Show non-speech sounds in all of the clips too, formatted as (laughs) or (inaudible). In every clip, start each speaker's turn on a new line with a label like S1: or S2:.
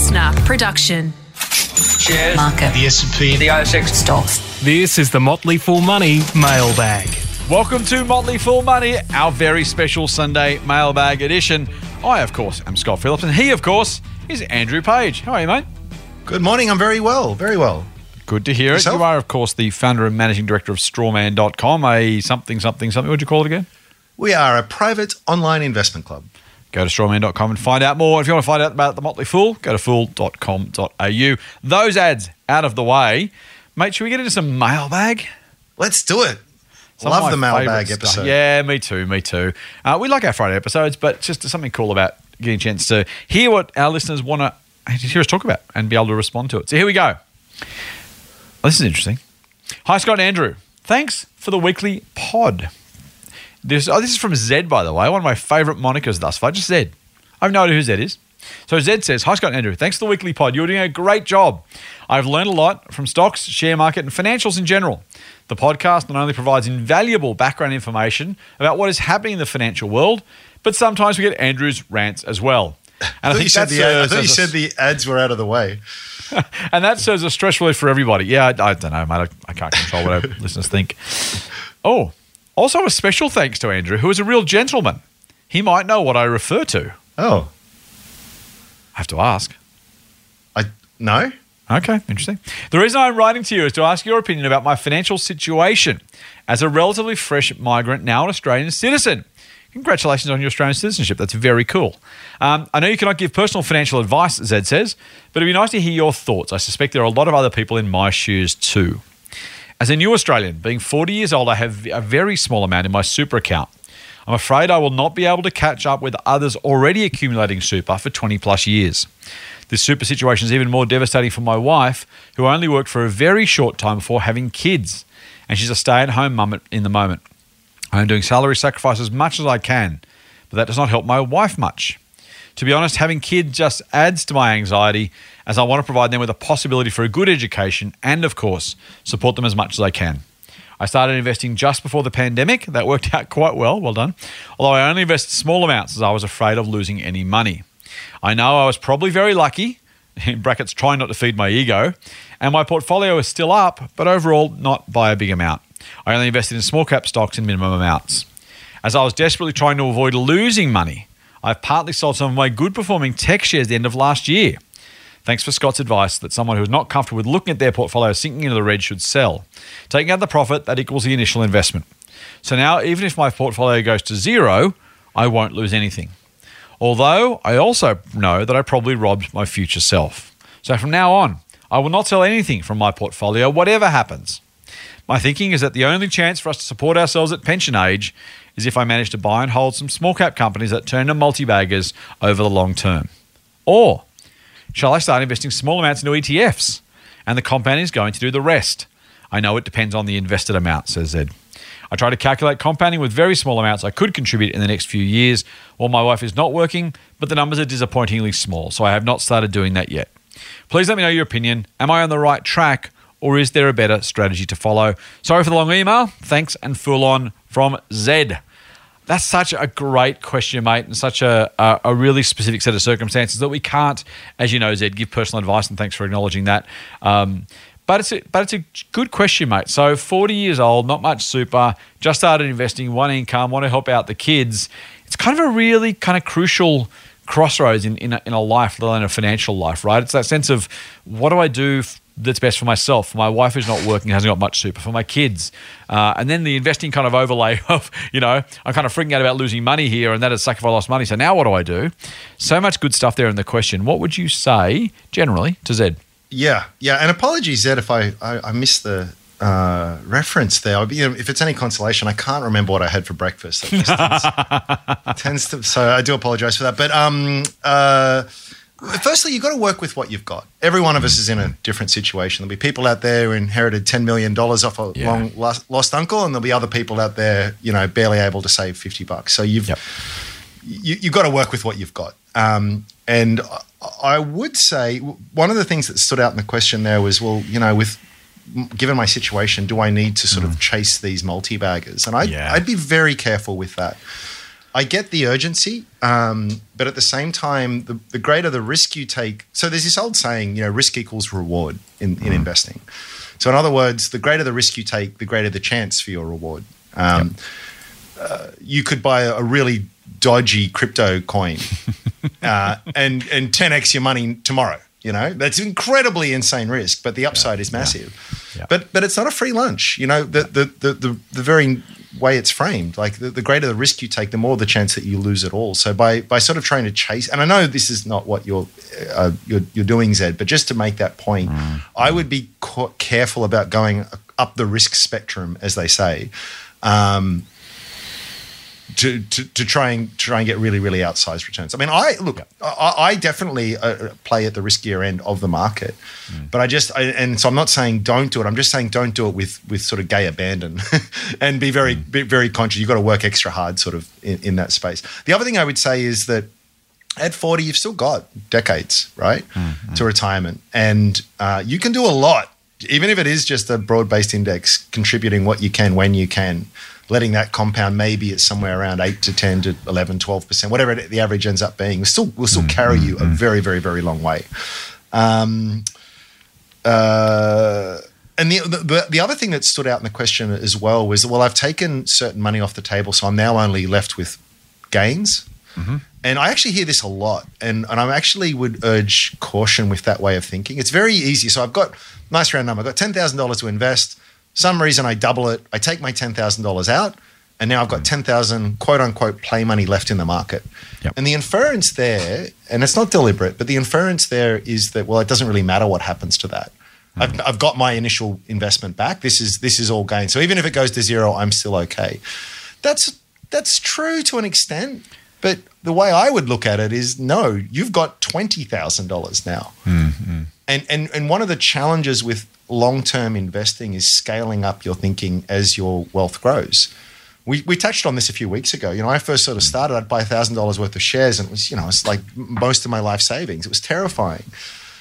S1: listener production.
S2: Shares.
S3: Market.
S4: The S&P.
S2: The ASX.
S3: Stocks.
S5: This is the Motley Fool Money mailbag.
S6: Welcome to Motley Fool Money, our very special Sunday mailbag edition. I, of course, am Scott Phillips, and he, of course, is Andrew Page. How are you, mate?
S4: Good morning. I'm very well. Very well.
S6: Good to hear
S4: Yourself?
S6: it. You are, of course, the founder and managing director of strawman.com, a something, something, something. What would you call it again?
S4: We are a private online investment club.
S6: Go to strawman.com and find out more. If you want to find out about the Motley Fool, go to fool.com.au. Those ads out of the way. Mate, should we get into some mailbag?
S4: Let's do it.
S6: Some
S4: Love the mailbag episode.
S6: stuff. Yeah, me too, me too. Uh, we like our Friday episodes, but just something cool about getting a chance to hear what our listeners want to hear us talk about and be able to respond to it. So here we go. This is interesting. Hi, Scott and Andrew. Thanks for the weekly pod. This, oh, this is from Zed, by the way, one of my favourite monikers thus far. Just Zed. I have no idea who Zed is. So Zed says, Hi, Scott and Andrew. Thanks for the weekly pod. You're doing a great job. I've learned a lot from stocks, share market, and financials in general. The podcast not only provides invaluable background information about what is happening in the financial world, but sometimes we get Andrew's rants as well. (laughs) And
S4: I thought, you said, the, I
S6: serves
S4: thought you said the ads were out of the way. (laughs)
S6: and that serves a stress relief for everybody. Yeah, I, I don't know, mate. I, I can't control what our (laughs) listeners think. Oh, also a special thanks to Andrew, who is a real gentleman. He might know what I refer to.
S4: Oh,
S6: I have to ask.
S4: I no.
S6: Okay, interesting. The reason I'm writing to you is to ask your opinion about my financial situation as a relatively fresh migrant, now an Australian citizen. Congratulations on your Australian citizenship. That's very cool. Um, I know you cannot give personal financial advice, Zed says, but it'd be nice to hear your thoughts. I suspect there are a lot of other people in my shoes too. As a new Australian, being 40 years old, I have a very small amount in my super account. I'm afraid I will not be able to catch up with others already accumulating super for 20 plus years. This super situation is even more devastating for my wife, who only worked for a very short time before having kids, and she's a stay at home mum in the moment. I am doing salary sacrifice as much as I can, but that does not help my wife much. To be honest, having kids just adds to my anxiety as I want to provide them with a possibility for a good education and, of course, support them as much as I can. I started investing just before the pandemic. That worked out (laughs) quite well. Well done. Although I only invested small amounts as I was afraid of losing any money. I know I was probably very lucky, (laughs) in brackets, trying not to feed my ego, and my portfolio is still up, but overall not by a big amount. I only invested in small cap stocks in minimum amounts. As I was desperately trying to avoid losing money, I've partly sold some of my good performing tech shares at the end of last year. Thanks for Scott's advice that someone who is not comfortable with looking at their portfolio sinking into the red should sell. Taking out the profit, that equals the initial investment. So now, even if my portfolio goes to zero, I won't lose anything. Although I also know that I probably robbed my future self. So from now on, I will not sell anything from my portfolio, whatever happens. My thinking is that the only chance for us to support ourselves at pension age is if I manage to buy and hold some small cap companies that turn to multi baggers over the long term. Or shall I start investing small amounts into ETFs and the compounding is going to do the rest? I know it depends on the invested amount, says Zed. I try to calculate compounding with very small amounts I could contribute in the next few years while my wife is not working, but the numbers are disappointingly small, so I have not started doing that yet. Please let me know your opinion. Am I on the right track or is there a better strategy to follow? Sorry for the long email. Thanks and full on from Zed. That's such a great question, mate, and such a, a, a really specific set of circumstances that we can't, as you know, Zed, give personal advice, and thanks for acknowledging that. Um, but it's a, but it's a good question, mate. So, 40 years old, not much super, just started investing, one income, want to help out the kids. It's kind of a really kind of crucial crossroads in, in, a, in a life, let alone a financial life, right? It's that sense of what do I do that's best for myself, for my wife who's not working, hasn't got much super, for my kids. Uh, and then the investing kind of overlay (laughs) of, you know, I'm kind of freaking out about losing money here and that is suck if I lost money. So now what do I do? So much good stuff there in the question. What would you say generally to Zed?
S4: Yeah, yeah. And apologies, Zed, if I I, I missed the uh, reference there. You know, if it's any consolation, I can't remember what I had for breakfast. Tends, (laughs) tends to. So I do apologize for that. But um, uh, firstly, you've got to work with what you've got. Every one of us is in a different situation. There'll be people out there who inherited ten million dollars off a
S6: Yeah.
S4: long lost, lost uncle, and there'll be other people out there, you know, barely able to save fifty bucks. So you've
S6: Yep.
S4: you, you've got to work with what you've got. Um, and I- I would say one of the things that stood out in the question there was, well, you know, with given my situation, do I need to sort of chase these multi baggers? And I,
S6: Yeah.
S4: I'd be very careful with that. I get the urgency, um, but at the same time, the, the greater the risk you take. So there's this old saying, you know, risk equals reward in, in investing. So in other words, the greater the risk you take, the greater the chance for your reward. Um, uh, you could buy a, a really dodgy crypto coin (laughs) uh, and and 10x your money tomorrow. You know that's incredibly insane risk, but the upside is massive.
S6: Yeah.
S4: But but it's not a free lunch. You know the the the, the, the very way it's framed, like the, the greater the risk you take, the more the chance that you lose it all. So by by sort of trying to chase, and I know this is not what you're uh, you're, you're doing, Zed, but just to make that point, I would be careful about going up the risk spectrum, as they say. Um, to, to, to try and try and get really really outsized returns. I mean, I look, I, I definitely uh, play at the riskier end of the market, but I just I, and so I'm not saying don't do it. I'm just saying don't do it with with sort of gay abandon, (laughs) and be very be very conscious. You've got to work extra hard, sort of in, in that space. The other thing I would say is that at 40, you've still got decades, right, to retirement, and uh, you can do a lot, even if it is just a broad-based index, contributing what you can when you can, letting that compound maybe it's somewhere around eight to 10 to 11, 12 percent, whatever it, the average ends up being, will still will still carry you a very, very, very long way. Um, uh, and the, the the other thing that stood out in the question as well was, well, I've taken certain money off the table, so I'm now only left with gains. And I actually hear this a lot, and, and I actually would urge caution with that way of thinking. It's very easy. So I've got nice round number. I've got ten thousand dollars to invest. Some reason I double it. I take my ten thousand dollars out, and now I've got mm. ten thousand quote unquote play money left in the market.
S6: Yep.
S4: And the inference there, and it's not deliberate, but the inference there is that well, it doesn't really matter what happens to that. Mm. I've, I've got my initial investment back. This is this is all gain. So even if it goes to zero, I'm still okay. That's that's true to an extent, but the way I would look at it is no, you've got twenty thousand dollars now, mm, and and and one of the challenges with long term investing is scaling up your thinking as your wealth grows. We, we touched on this a few weeks ago. You know, I first sort of started, I'd buy thousand dollars worth of shares, and it was, you know, it's like most of my life savings. It was terrifying.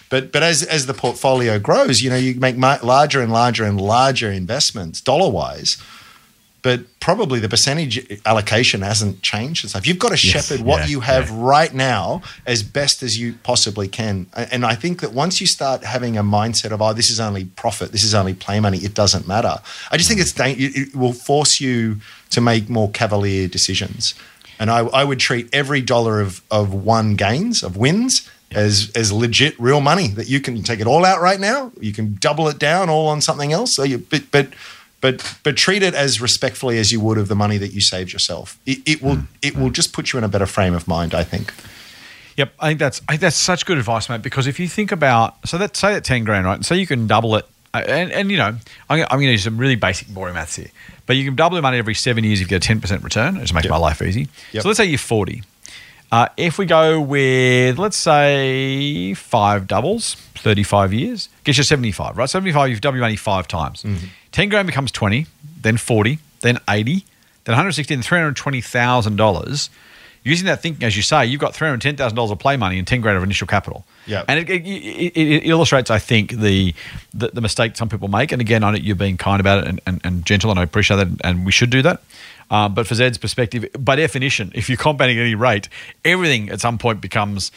S4: But but as as the portfolio grows, you know, you make larger and larger and larger investments dollar wise. But probably the percentage allocation hasn't changed and stuff. You've got to
S6: Yes,
S4: shepherd what
S6: yeah,
S4: you have
S6: yeah.
S4: right now as best as you possibly can. And I think that once you start having a mindset of, oh, this is only profit, this is only play money, it doesn't matter. I just think it's it it will force you to make more cavalier decisions. And I, I would treat every dollar of, of one gains, of wins, as as legit real money that you can take it all out right now. You can double it down all on something else. So you, but but but but treat it as respectfully as you would of the money that you saved yourself. It, it will it will just put you in a better frame of mind. I think.
S6: Yep, I think that's I think that's such good advice, mate. Because if you think about so that say that ten grand, right? And so you can double it, uh, and, and you know I'm, I'm going to use some really basic, boring maths here. But you can double your money every seven years if you get a ten percent return. It just makes
S4: Yep.
S6: my life easy.
S4: Yep.
S6: So let's say you're forty. Uh, if we go with let's say five doubles, thirty-five years, gets you seventy-five, right? Seventy-five, you've doubled your money five times. Ten grand becomes twenty, then forty, then eighty, then one hundred sixty, then three hundred twenty thousand dollars. Using that thinking, as you say, you've got three hundred ten thousand dollars of play money and ten grand of initial capital.
S4: Yeah.
S6: and it, it, it, it illustrates, I think, the, the the mistake some people make. And again, I know you're being kind about it and, and, and gentle, and I appreciate that, and we should do that. Um, but for Zed's perspective, by definition, if you're compounding at any rate, everything at some point becomes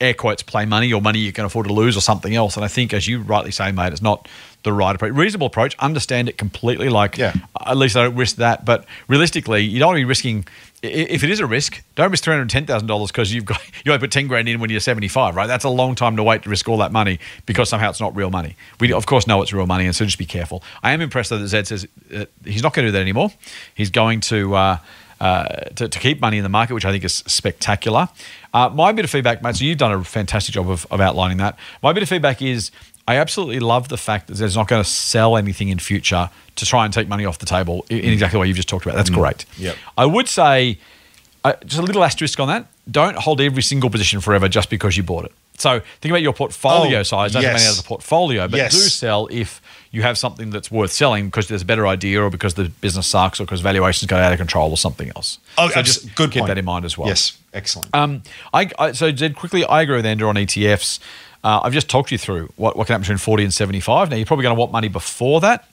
S6: air quotes play money or money you can afford to lose or something else. And I think, as you rightly say, mate, it's not the right approach. Reasonable approach, understand it completely. Like,
S4: Yeah.
S6: at least I don't risk that. But realistically, you don't want to be risking. If it is a risk, don't risk three hundred ten thousand dollars because you've got (laughs) you only put ten grand in when you're seventy five, right? That's a long time to wait to risk all that money because somehow it's not real money. We of course know it's real money, and so just be careful. I am impressed though that Zed says uh, he's not going to do that anymore. He's going to. Uh, uh, to, to keep money in the market, which I think is spectacular. Uh, my bit of feedback, mate, so you've done a fantastic job of, of outlining that. My bit of feedback is I absolutely love the fact that there's not going to sell anything in future to try and take money off the table in, in exactly what you've just talked about. That's great.
S4: Yep.
S6: I would say, uh, just a little asterisk on that, don't hold every single position forever just because you bought it. So think about your portfolio
S4: Oh,
S6: size, doesn't
S4: yes.
S6: out of the portfolio, but
S4: Yes.
S6: do sell if you have something that's worth selling because there's a better idea or because the business sucks or because valuations got out of control or something else.
S4: Oh,
S6: so just
S4: good
S6: keep
S4: point.
S6: that in mind as well.
S4: Yes, excellent.
S6: Um, I, I, so Zed, quickly, I agree with Andrew on ETFs. Uh, I've just talked you through what, what can happen between 40 and 75. Now, you're probably going to want money before that.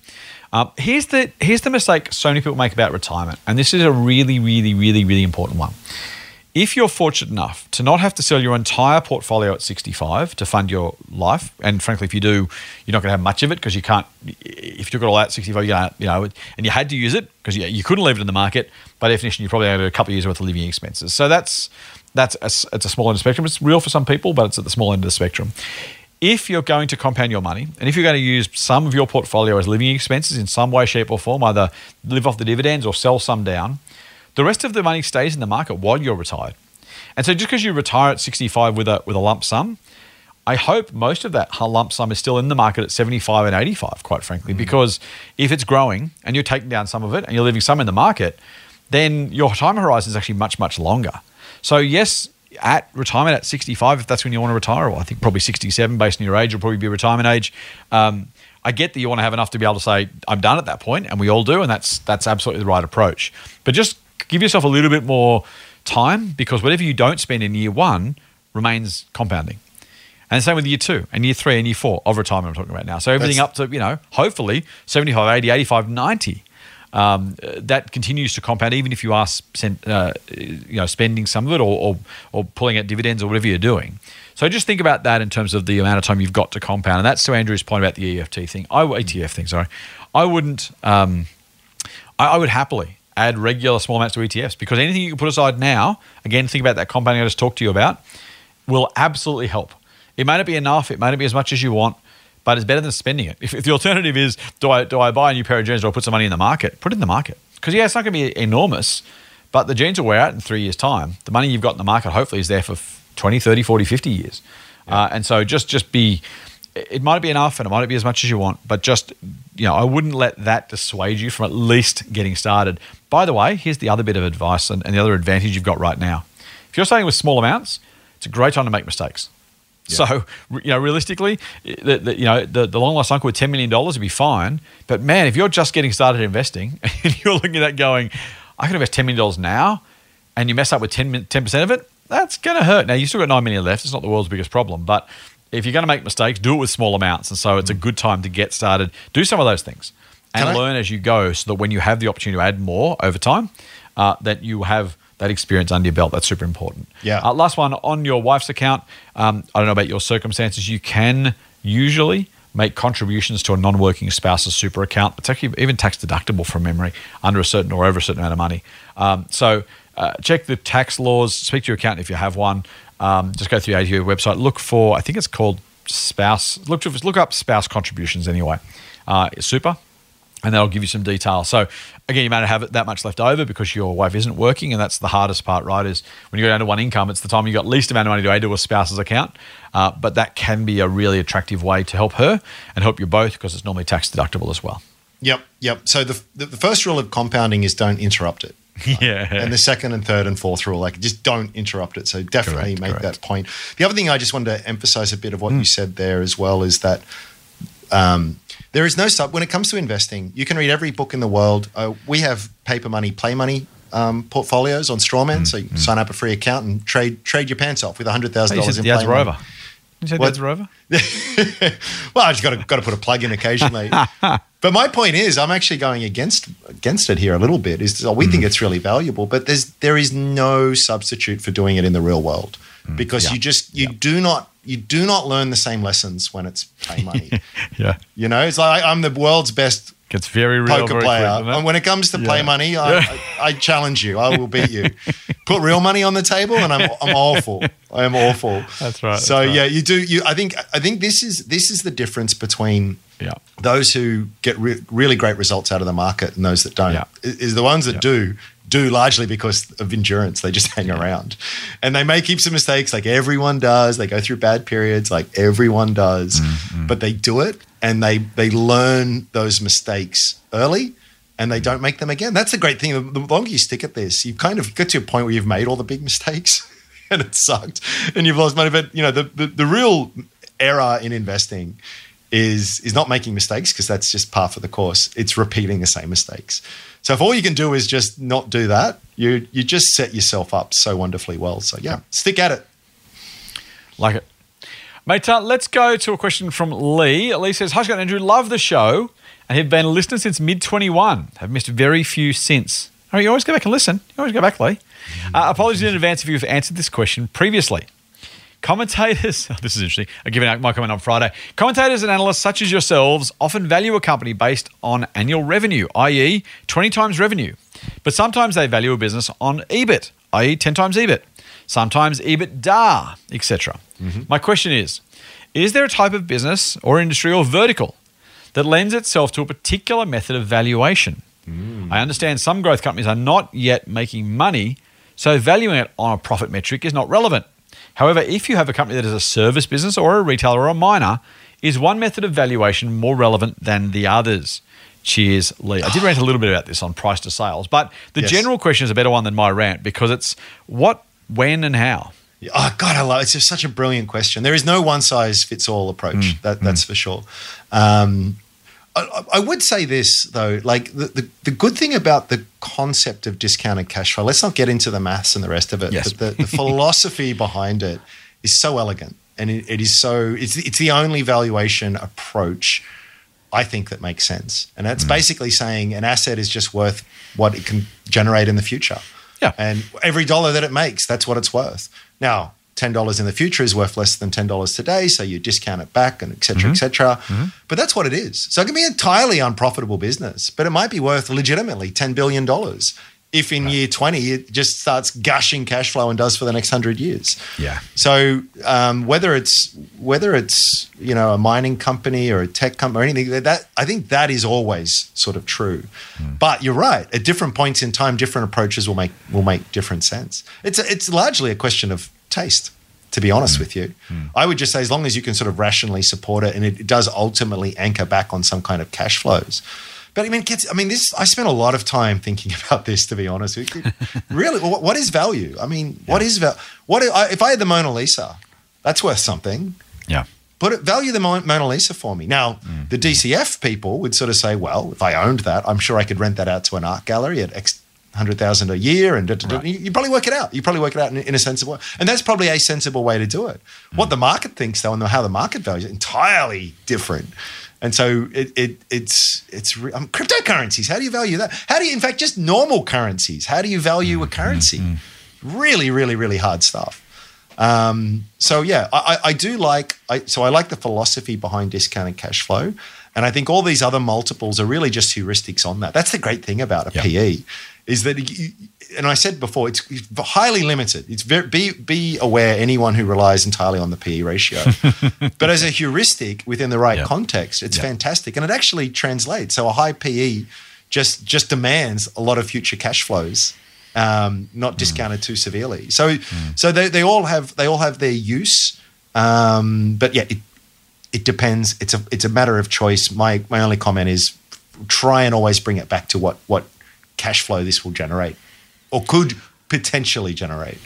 S6: Um, here's the here's the mistake so many people make about retirement, and this is a really, really, really, really important one. If you're fortunate enough to not have to sell your entire portfolio at 65 to fund your life, and frankly, if you do, you're not going to have much of it because you can't. If you it all out at 65, you, you know, and you had to use it because you, you couldn't leave it in the market. By definition, you probably had a couple of years worth of living expenses. So that's that's a, it's a small end of the spectrum. It's real for some people, but it's at the small end of the spectrum if you're going to compound your money and if you're going to use some of your portfolio as living expenses in some way, shape, or form, either live off the dividends or sell some down, the rest of the money stays in the market while you're retired. And so just because you retire at 65 with a with a lump sum, I hope most of that lump sum is still in the market at 75 and 85, quite frankly, mm-hmm. because if it's growing and you're taking down some of it and you're leaving some in the market, then your time horizon is actually much, much longer. So yes, at retirement at 65, if that's when you want to retire, or I think probably 67 based on your age will probably be retirement age. Um, I get that you want to have enough to be able to say I'm done at that point, and we all do, and that's that's absolutely the right approach. But just give yourself a little bit more time because whatever you don't spend in year one remains compounding. And the same with year two and year three and year four of retirement I'm talking about now. So everything that's, up to, you know, hopefully 75, 80, 85, 90 um, that continues to compound even if you are uh, you know spending some of it or, or, or pulling out dividends or whatever you're doing. So just think about that in terms of the amount of time you've got to compound, and that's to Andrew's point about the EFT thing. I ETF thing, sorry. I wouldn't. Um, I, I would happily add regular small amounts to ETFs because anything you can put aside now, again, think about that compounding I just talked to you about, will absolutely help. It may not be enough, it may not be as much as you want, but it's better than spending it. If, if, the alternative is, do I do I buy a new pair of jeans or put some money in the market? Put it in the market because yeah, it's not going to be enormous, but the jeans will wear out in three years' time. The money you've got in the market hopefully is there for 20, 30, 40, 50 years. Yeah. Uh, and so just just be, it might be enough and it might be as much as you want, but just you know, I wouldn't let that dissuade you from at least getting started. By the way, here's the other bit of advice and, and the other advantage you've got right now. If you're starting with small amounts, it's a great time to make mistakes. So, you know, realistically, the, the, you know, the, the long lost uncle with $10 million would be fine. But man, if you're just getting started investing (laughs) and you're looking at that going, I can invest $10 million now and you mess up with 10, 10% of it, that's going to hurt. Now, you still got 9 million left. It's not the world's biggest problem. But if you're going to make mistakes, do it with small amounts. And so it's a good time to get started. Do some of those things and learn as you go so that when you have the opportunity to add more over time, uh, that you have – that experience under your belt. That's super important.
S4: Yeah.
S6: Uh, last one on your wife's account. Um, I don't know about your circumstances. You can usually make contributions to a non-working spouse's super account. It's actually even tax deductible from memory under a certain or over a certain amount of money. Um, so uh, check the tax laws. Speak to your accountant if you have one. Um, just go through the ATO website. Look for I think it's called spouse. Look to, look up spouse contributions anyway. Uh, super and that'll give you some detail. So again, you may not have that much left over because your wife isn't working, and that's the hardest part, right? Is when you go down to one income, it's the time you got least amount of money to add to a spouse's account. Uh, but that can be a really attractive way to help her and help you both because it's normally tax deductible as well.
S4: Yep, yep. So the the, the first rule of compounding is don't interrupt it. (laughs)
S6: Yeah.
S4: And the second and third and fourth rule, like just don't interrupt it. So definitely correct, make correct. that point. The other thing I just wanted to emphasize a bit of what mm. you said there as well is that um, there is no sub when it comes to investing. You can read every book in the world. Uh, we have paper money, play money um, portfolios on Strawman. Mm, so you mm. sign up a free account and trade trade your pants off with hundred thousand dollars in play
S6: money. You said that's Rover? (laughs)
S4: well, I just got to got to put a plug in occasionally. (laughs) but my point is, I'm actually going against against it here a little bit. Is we mm. think it's really valuable, but there's there is no substitute for doing it in the real world mm. because yeah. you just you yeah. do not you do not learn the same lessons when it's play money. (laughs)
S6: yeah,
S4: you know, it's like I'm the world's best
S6: Gets very real,
S4: poker
S6: very
S4: player. Quick, and when it comes to yeah. play money, I. I, I, challenge you. I will beat you. (laughs) Put real money on the table, and I'm I'm awful. I am awful.
S6: That's right.
S4: So
S6: that's right.
S4: yeah, you do. You I think I think this is this is the difference between yeah. those who get re- really great results out of the market and those that don't. Yeah. Is the ones that yeah. do do largely because of endurance. They just hang around and they make heaps of mistakes like everyone does. They go through bad periods like everyone does, mm-hmm. but they do it and they, they learn those mistakes early and they don't make them again. That's the great thing. The longer you stick at this, you kind of get to a point where you've made all the big mistakes (laughs) and it sucked and you've lost money. But you know, the, the, the real error in investing is is not making mistakes because that's just par for the course. It's repeating the same mistakes. So if all you can do is just not do that, you you just set yourself up so wonderfully well. So yeah, stick at it.
S6: Like it. Mate, uh, let's go to a question from Lee. Lee says, Hi, Scott Andrew. Love the show. and have been a listener since mid 21. Have missed very few since. Oh, you always go back and listen. You always go back, Lee. Uh, apologies in advance if you've answered this question previously. Commentators, (laughs) oh, this is interesting. I give it out. my comment on Friday. Commentators and analysts such as yourselves often value a company based on annual revenue, i.e., 20 times revenue. But sometimes they value a business on EBIT, i.e., 10 times EBIT. Sometimes EBITDA, etc. Mm-hmm. My question is Is there a type of business or industry or vertical that lends itself to a particular method of valuation? Mm. I understand some growth companies are not yet making money, so valuing it on a profit metric is not relevant. However, if you have a company that is a service business or a retailer or a miner, is one method of valuation more relevant than the others? Cheers, Lee. I did (sighs) rant a little bit about this on price to sales, but the
S4: Yes.
S6: general question is a better one than my rant because it's what, when, and how.
S4: Oh God, I love it. It's just such a brilliant question. There is no one size fits all approach. Mm, that, that's mm. for sure. Um, I, would say this though, like the, the, the good thing about the concept of discounted cash flow. Let's not get into the maths and the rest of it.
S6: Yes.
S4: But the, the philosophy (laughs) behind it is so elegant, and it, it is so. It's it's the only valuation approach. I think that makes sense. And that's mm. basically saying an asset is just worth what it can generate in the future.
S6: Yeah.
S4: And every dollar that it makes, that's what it's worth. Now, ten dollars in the future is worth less than ten dollars today, so you discount it back and et cetera, et mm-hmm. cetera. Mm-hmm. But that's what it is. So it can be an entirely unprofitable business, but it might be worth legitimately ten billion dollars if in year twenty it just starts gushing cash flow and does for the next hundred years.
S6: Yeah.
S4: So um, whether it's whether it's you know a mining company or a tech company or anything that- that I think that is always sort of true. Hmm. But you're right. At different points in time, different approaches will make will make different sense. It's a, it's largely a question of taste. To be honest hmm. with you, hmm. I would just say as long as you can sort of rationally support it and it, it does ultimately anchor back on some kind of cash flows. But I mean, gets, I mean, this. I spent a lot of time thinking (laughs) about this. To be honest, really, what, what is value? I mean, what is value? What I- if I had the Mona Lisa? That's worth something.
S6: Yeah.
S4: Put it, value the Mo- Mona Lisa for me. Now, mm. the DCF people would sort of say, well, if I owned that, I'm sure I could rent that out to an art gallery at X hundred thousand a year, and da, da, da.
S6: Right.
S4: You, you probably work it out. You probably work it out in, in a sensible way, and that's probably a sensible way to do it. What mm. the market thinks, though, and how the market values it, entirely different. And so it, it it's it's um, cryptocurrencies. How do you value that? How do you, in fact, just normal currencies? How do you value a currency? Really, really, really hard stuff. Um, so yeah, I, I I do like. I, so I like the philosophy behind discounted cash flow, and I think all these other multiples are really just heuristics on that. That's the great thing about a
S6: Yeah.
S4: PE, is that. You, and I said before, it's it's highly limited. It's very be be aware anyone who relies entirely on the PE ratio, (laughs) but as a heuristic within the right
S6: Yeah.
S4: context, it's
S6: Yeah.
S4: fantastic, and it actually translates. So a high PE just just demands a lot of future cash flows um, not discounted too severely. So so they, they all have they all have their use, um, but yeah, it it depends. It's a it's a matter of choice. My my only comment is try and always bring it back to what what cash flow this will generate or could potentially generate.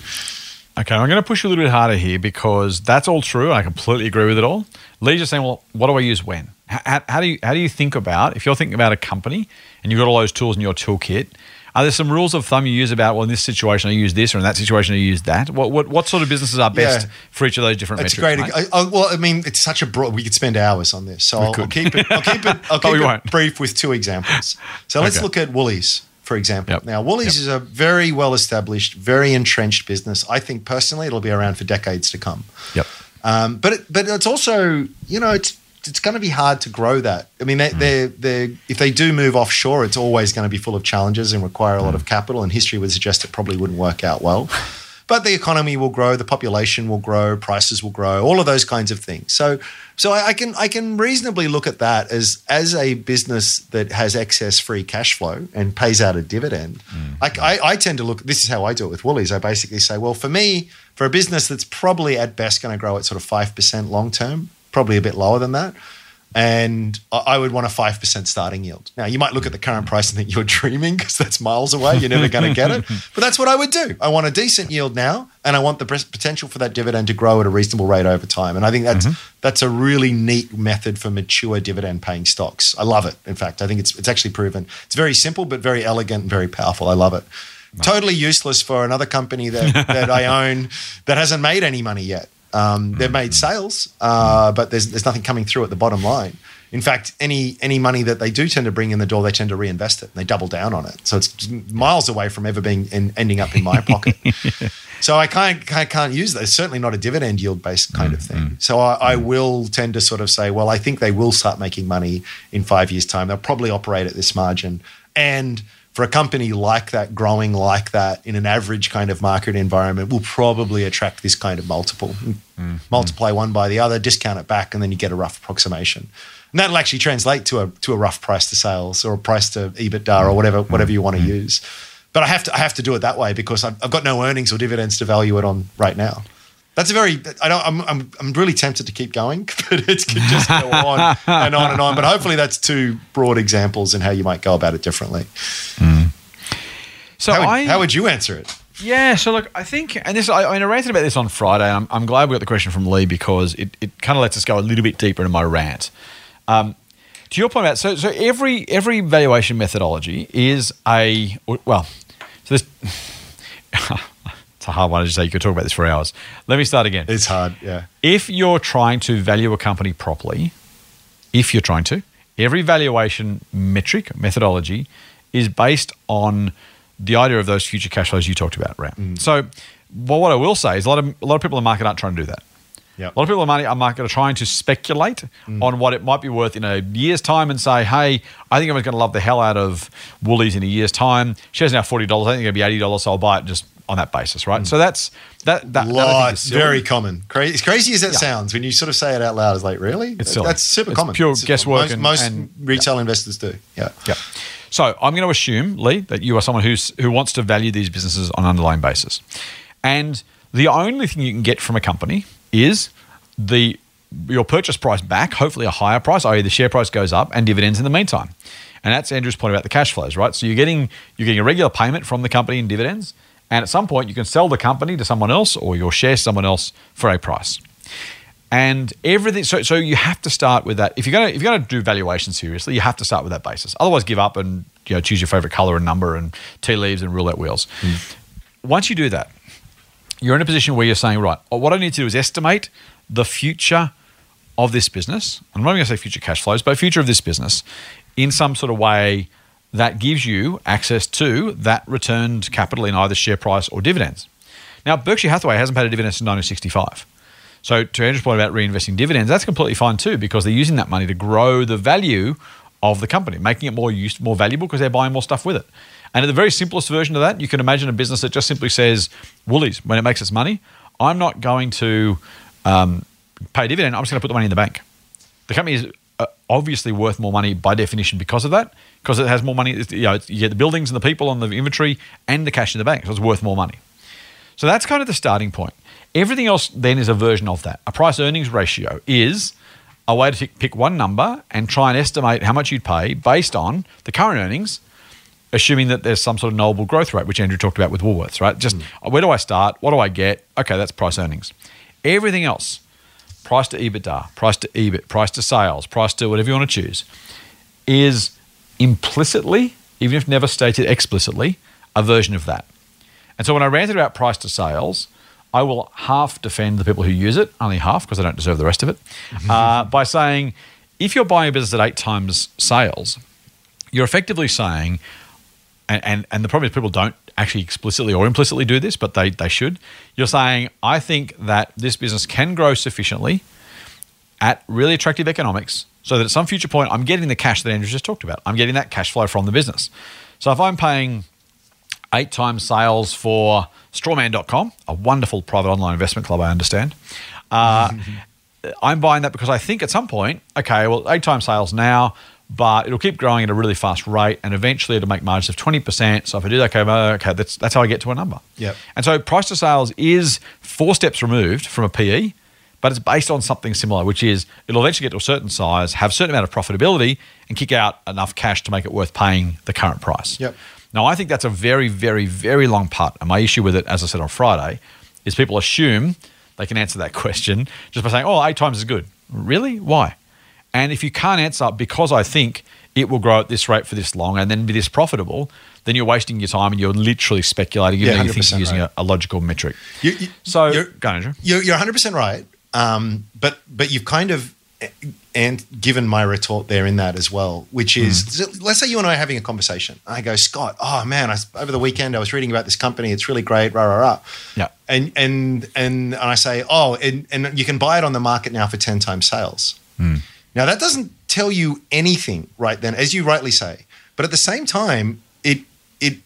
S6: Okay, I'm going to push you a little bit harder here because that's all true. I completely agree with it all. Lee's just saying, well, what do I use when? How, how do you how do you think about if you're thinking about a company and you've got all those tools in your toolkit? Are there some rules of thumb you use about well, in this situation I use this, or in that situation I use that? What what, what sort of businesses are best
S4: Yeah.
S6: for each of those different
S4: It's
S6: metrics?
S4: great. I, I, well, I mean, it's such a broad. We could spend hours on this, so I'll, I'll keep it. I'll keep it. (laughs) I'll keep
S6: won't.
S4: it brief with two examples. So let's look at Woolies, for example.
S6: Yep.
S4: Now, Woolies is a very well established, very entrenched business. I think personally, it'll be around for decades to come.
S6: Yep.
S4: Um, but it, but it's also you know it's it's going to be hard to grow that. I mean, they,
S6: Mm.
S4: they're they if they do move offshore, it's always going to be full of challenges and require a lot
S6: Mm.
S4: of capital. And history would suggest it probably wouldn't work out well. (sighs) But the economy will grow, the population will grow, prices will grow, all of those kinds of things. So, so I, I can I can reasonably look at that as as a business that has excess free cash flow and pays out a dividend. I, I, I tend to look. This is how I do it with Woolies. I basically say, well, for me, for a business that's probably at best going to grow at sort of five percent long term, probably a bit lower than that. And I would want a 5% starting yield. Now, you might look at the current price and think you're dreaming because that's miles away. You're never going to get it. (laughs) But that's what I would do. I want a decent yield now, and I want the potential for that dividend to grow at a reasonable rate over time. And I think that's mm-hmm. that's a really neat method for mature dividend paying stocks. I love it. In fact, I think it's it's actually proven. It's very simple, but very elegant and very powerful. I love it. Totally useless for another company that, that I own that hasn't made any money yet. Um, they've made sales, uh, but there's there's nothing coming through at the bottom line. In fact, any any money that they do tend to bring in the door, they tend to reinvest it. And they double down on it. So it's miles away from ever being in, ending up in my (laughs) pocket. So I can't I can't use that. It's certainly not a dividend yield based kind of thing. So I, I will tend to sort of say, well, I think they will start making money in five years' time. They'll probably operate at this margin. And for a company like that, growing like that in an average kind of market environment, will probably attract this kind of multiple. Mm-hmm. Multiply one by the other, discount it back, and then you get a rough approximation. And that'll actually translate to a to a rough price to sales or a price to EBITDA or whatever mm-hmm. whatever you want to mm-hmm. use. But I have to I have to do it that way because I've, I've got no earnings or dividends to value it on right now. That's a very I don't I'm I'm, I'm really tempted to keep going, (laughs) but it could just go on and on and on. But hopefully that's two broad examples and how you might go about it differently.
S6: So
S4: How would,
S6: I,
S4: how would you answer it?
S6: Yeah, so look, I think, and this, I, I mean, I ranted about this on Friday. I'm, I'm glad we got the question from Lee because it, it kind of lets us go a little bit deeper into my rant. Um, to your point about so so every every valuation methodology is a well, so this (laughs) it's a hard one. I just say you could talk about this for hours. Let me start again.
S4: It's hard, yeah.
S6: If you're trying to value a company properly, if you're trying to, every valuation metric methodology is based on the idea of those future cash flows you talked about, Ram. Mm. So, well, what I will say is a lot of a lot of people in the market aren't trying to do that.
S4: Yep.
S6: A lot of people in the market are trying to speculate mm. on what it might be worth in a year's time and say, hey, I think I'm going to love the hell out of Woolies in a year's time. Shares now $40. I think it's going to be $80, so I'll buy it just on that basis, right? Mm. So that's that. that, that
S4: Lot,
S6: silly.
S4: very common. Crazy, as crazy as that sounds, when you sort of say it out loud, it's like, really?
S6: It's silly.
S4: That's super
S6: It's
S4: common.
S6: pure
S4: It's-
S6: guesswork
S4: Most,
S6: and-
S4: most
S6: and-
S4: retail investors do. Yeah.
S6: Yeah. So I'm going to assume, Lee, that you are someone who's who wants to value these businesses on an underlying basis, and the only thing you can get from a company is the your purchase price back, hopefully a higher price, i.e., the share price goes up, and dividends in the meantime. And that's Andrew's point about the cash flows, right? So you're getting you're getting a regular payment from the company in dividends, and at some point you can sell the company to someone else or your share to someone else for a price and everything. So, so you have to start with that. If you're gonna if you're gonna do valuation seriously, you have to start with that basis. Otherwise, give up and you know choose your favorite color and number and tea leaves and roulette wheels. Hmm. Once you do that, you're in a position where you're saying, right, uh, what I need to do is estimate the future of this business. I'm not even going to say future cash flows, but future of this business in some sort of way that gives you access to that returned capital in either share price or dividends. Now, Berkshire Hathaway hasn't paid a dividend since 1965. So, to Andrew's point about reinvesting dividends, that's completely fine too, because they're using that money to grow the value of the company, making it more more valuable because they're buying more stuff with it. And at the very simplest version of that, you can imagine a business that just simply says, Woolies, when it makes its money, I'm not going to um, pay a dividend, I'm just going to put the money in the bank. The company is obviously worth more money by definition because of that, because it has more money. You know, you get the buildings and the people on the inventory and the cash in the bank, so it's worth more money. So that's kind of the starting point. Everything else then is a version of that. A price earnings ratio is a way to pick- one number and try and estimate how much you'd pay based on the current earnings, assuming that there's some sort of knowable growth rate, which Andrew talked about with Woolworths, right? Just uh, where do I start? What do I get? Okay, that's price earnings. Everything else, price to EBITDA, price to EBIT, price to sales, price to whatever you want to choose, is implicitly, even if never stated explicitly, a version of that. And so when I ranted about price to sales, I will half defend the people who use it, only half because I don't deserve the rest of it, (laughs) uh, by saying if you're buying a business at eight times sales, you're effectively saying, and, and, and the problem is people don't actually explicitly or implicitly do this, but they, they should. You're saying, I think that this business can grow sufficiently at really attractive economics so that at some future point I'm getting the cash that Andrew just talked about. I'm getting that cash flow from the business. So if I'm paying eight times sales for strawman.com, a wonderful private online investment club, I understand. Uh, (laughs) I'm buying that because I think at some point, okay, well, eight times sales now, but it'll keep growing at a really fast rate and eventually it'll make margins of 20%. So if I do that, okay, okay that's, that's how I get to a number.
S4: Yep.
S6: And so price to sales is four steps removed from a PE, but it's based on something similar, which is it'll eventually get to a certain size, have a certain amount of profitability, and kick out enough cash to make it worth paying the current price.
S4: Yep.
S6: Now, I think that's a very, very, very long putt. And my issue with it, as I said on Friday, is people assume they can answer that (laughs) question just by saying, oh, eight times is good. Really? Why? And if you can't answer because I think it will grow at this rate for this long and then be this profitable, then you're wasting your time and you're literally speculating, even
S4: Yeah,
S6: you think
S4: 100%
S6: you're using
S4: right.
S6: a, a logical metric.
S4: You- you-
S6: so,
S4: you're-
S6: go Andrew.
S4: You're, you're 100% right. Um, but but you've kind of and given my retort there in that as well, which is
S6: Mm.
S4: let's say you and I are having a conversation. I go, Scott, oh man, I, over the weekend I was reading about this company. It's really great, rah, rah, rah.
S6: Yeah.
S4: And, and, and, and I say, oh, and, and you can buy it on the market now for 10 times sales. Now, that doesn't tell you anything right then, as you rightly say. But at the same time, it, it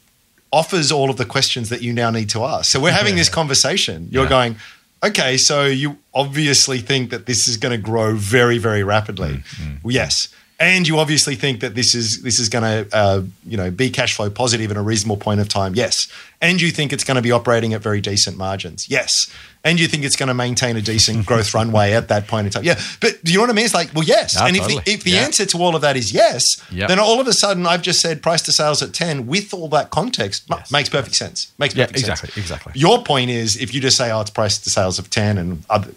S4: offers all of the questions that you now need to ask. So we're having this conversation. You're
S6: Yeah.
S4: going, okay, so you obviously think that this is going to grow very, very rapidly. Well, yes. And you obviously think that this is this is going to uh, you know be cash flow positive in a reasonable point of time. Yes. And you think it's going to be operating at very decent margins. Yes. And you think it's going to maintain a decent (laughs) growth runway at that point in time. Yeah. But do you know what I mean? It's like, well, yes.
S6: Yeah,
S4: and if
S6: totally.
S4: the, if the
S6: Yeah.
S4: answer to all of that is yes,
S6: Yeah.
S4: then all of a sudden I've just said price to sales at 10 with all that context
S6: Yes.
S4: makes perfect sense. Makes
S6: Yeah,
S4: perfect sense.
S6: exactly, exactly.
S4: Your point is if you just say, oh, it's price to sales of 10 and other,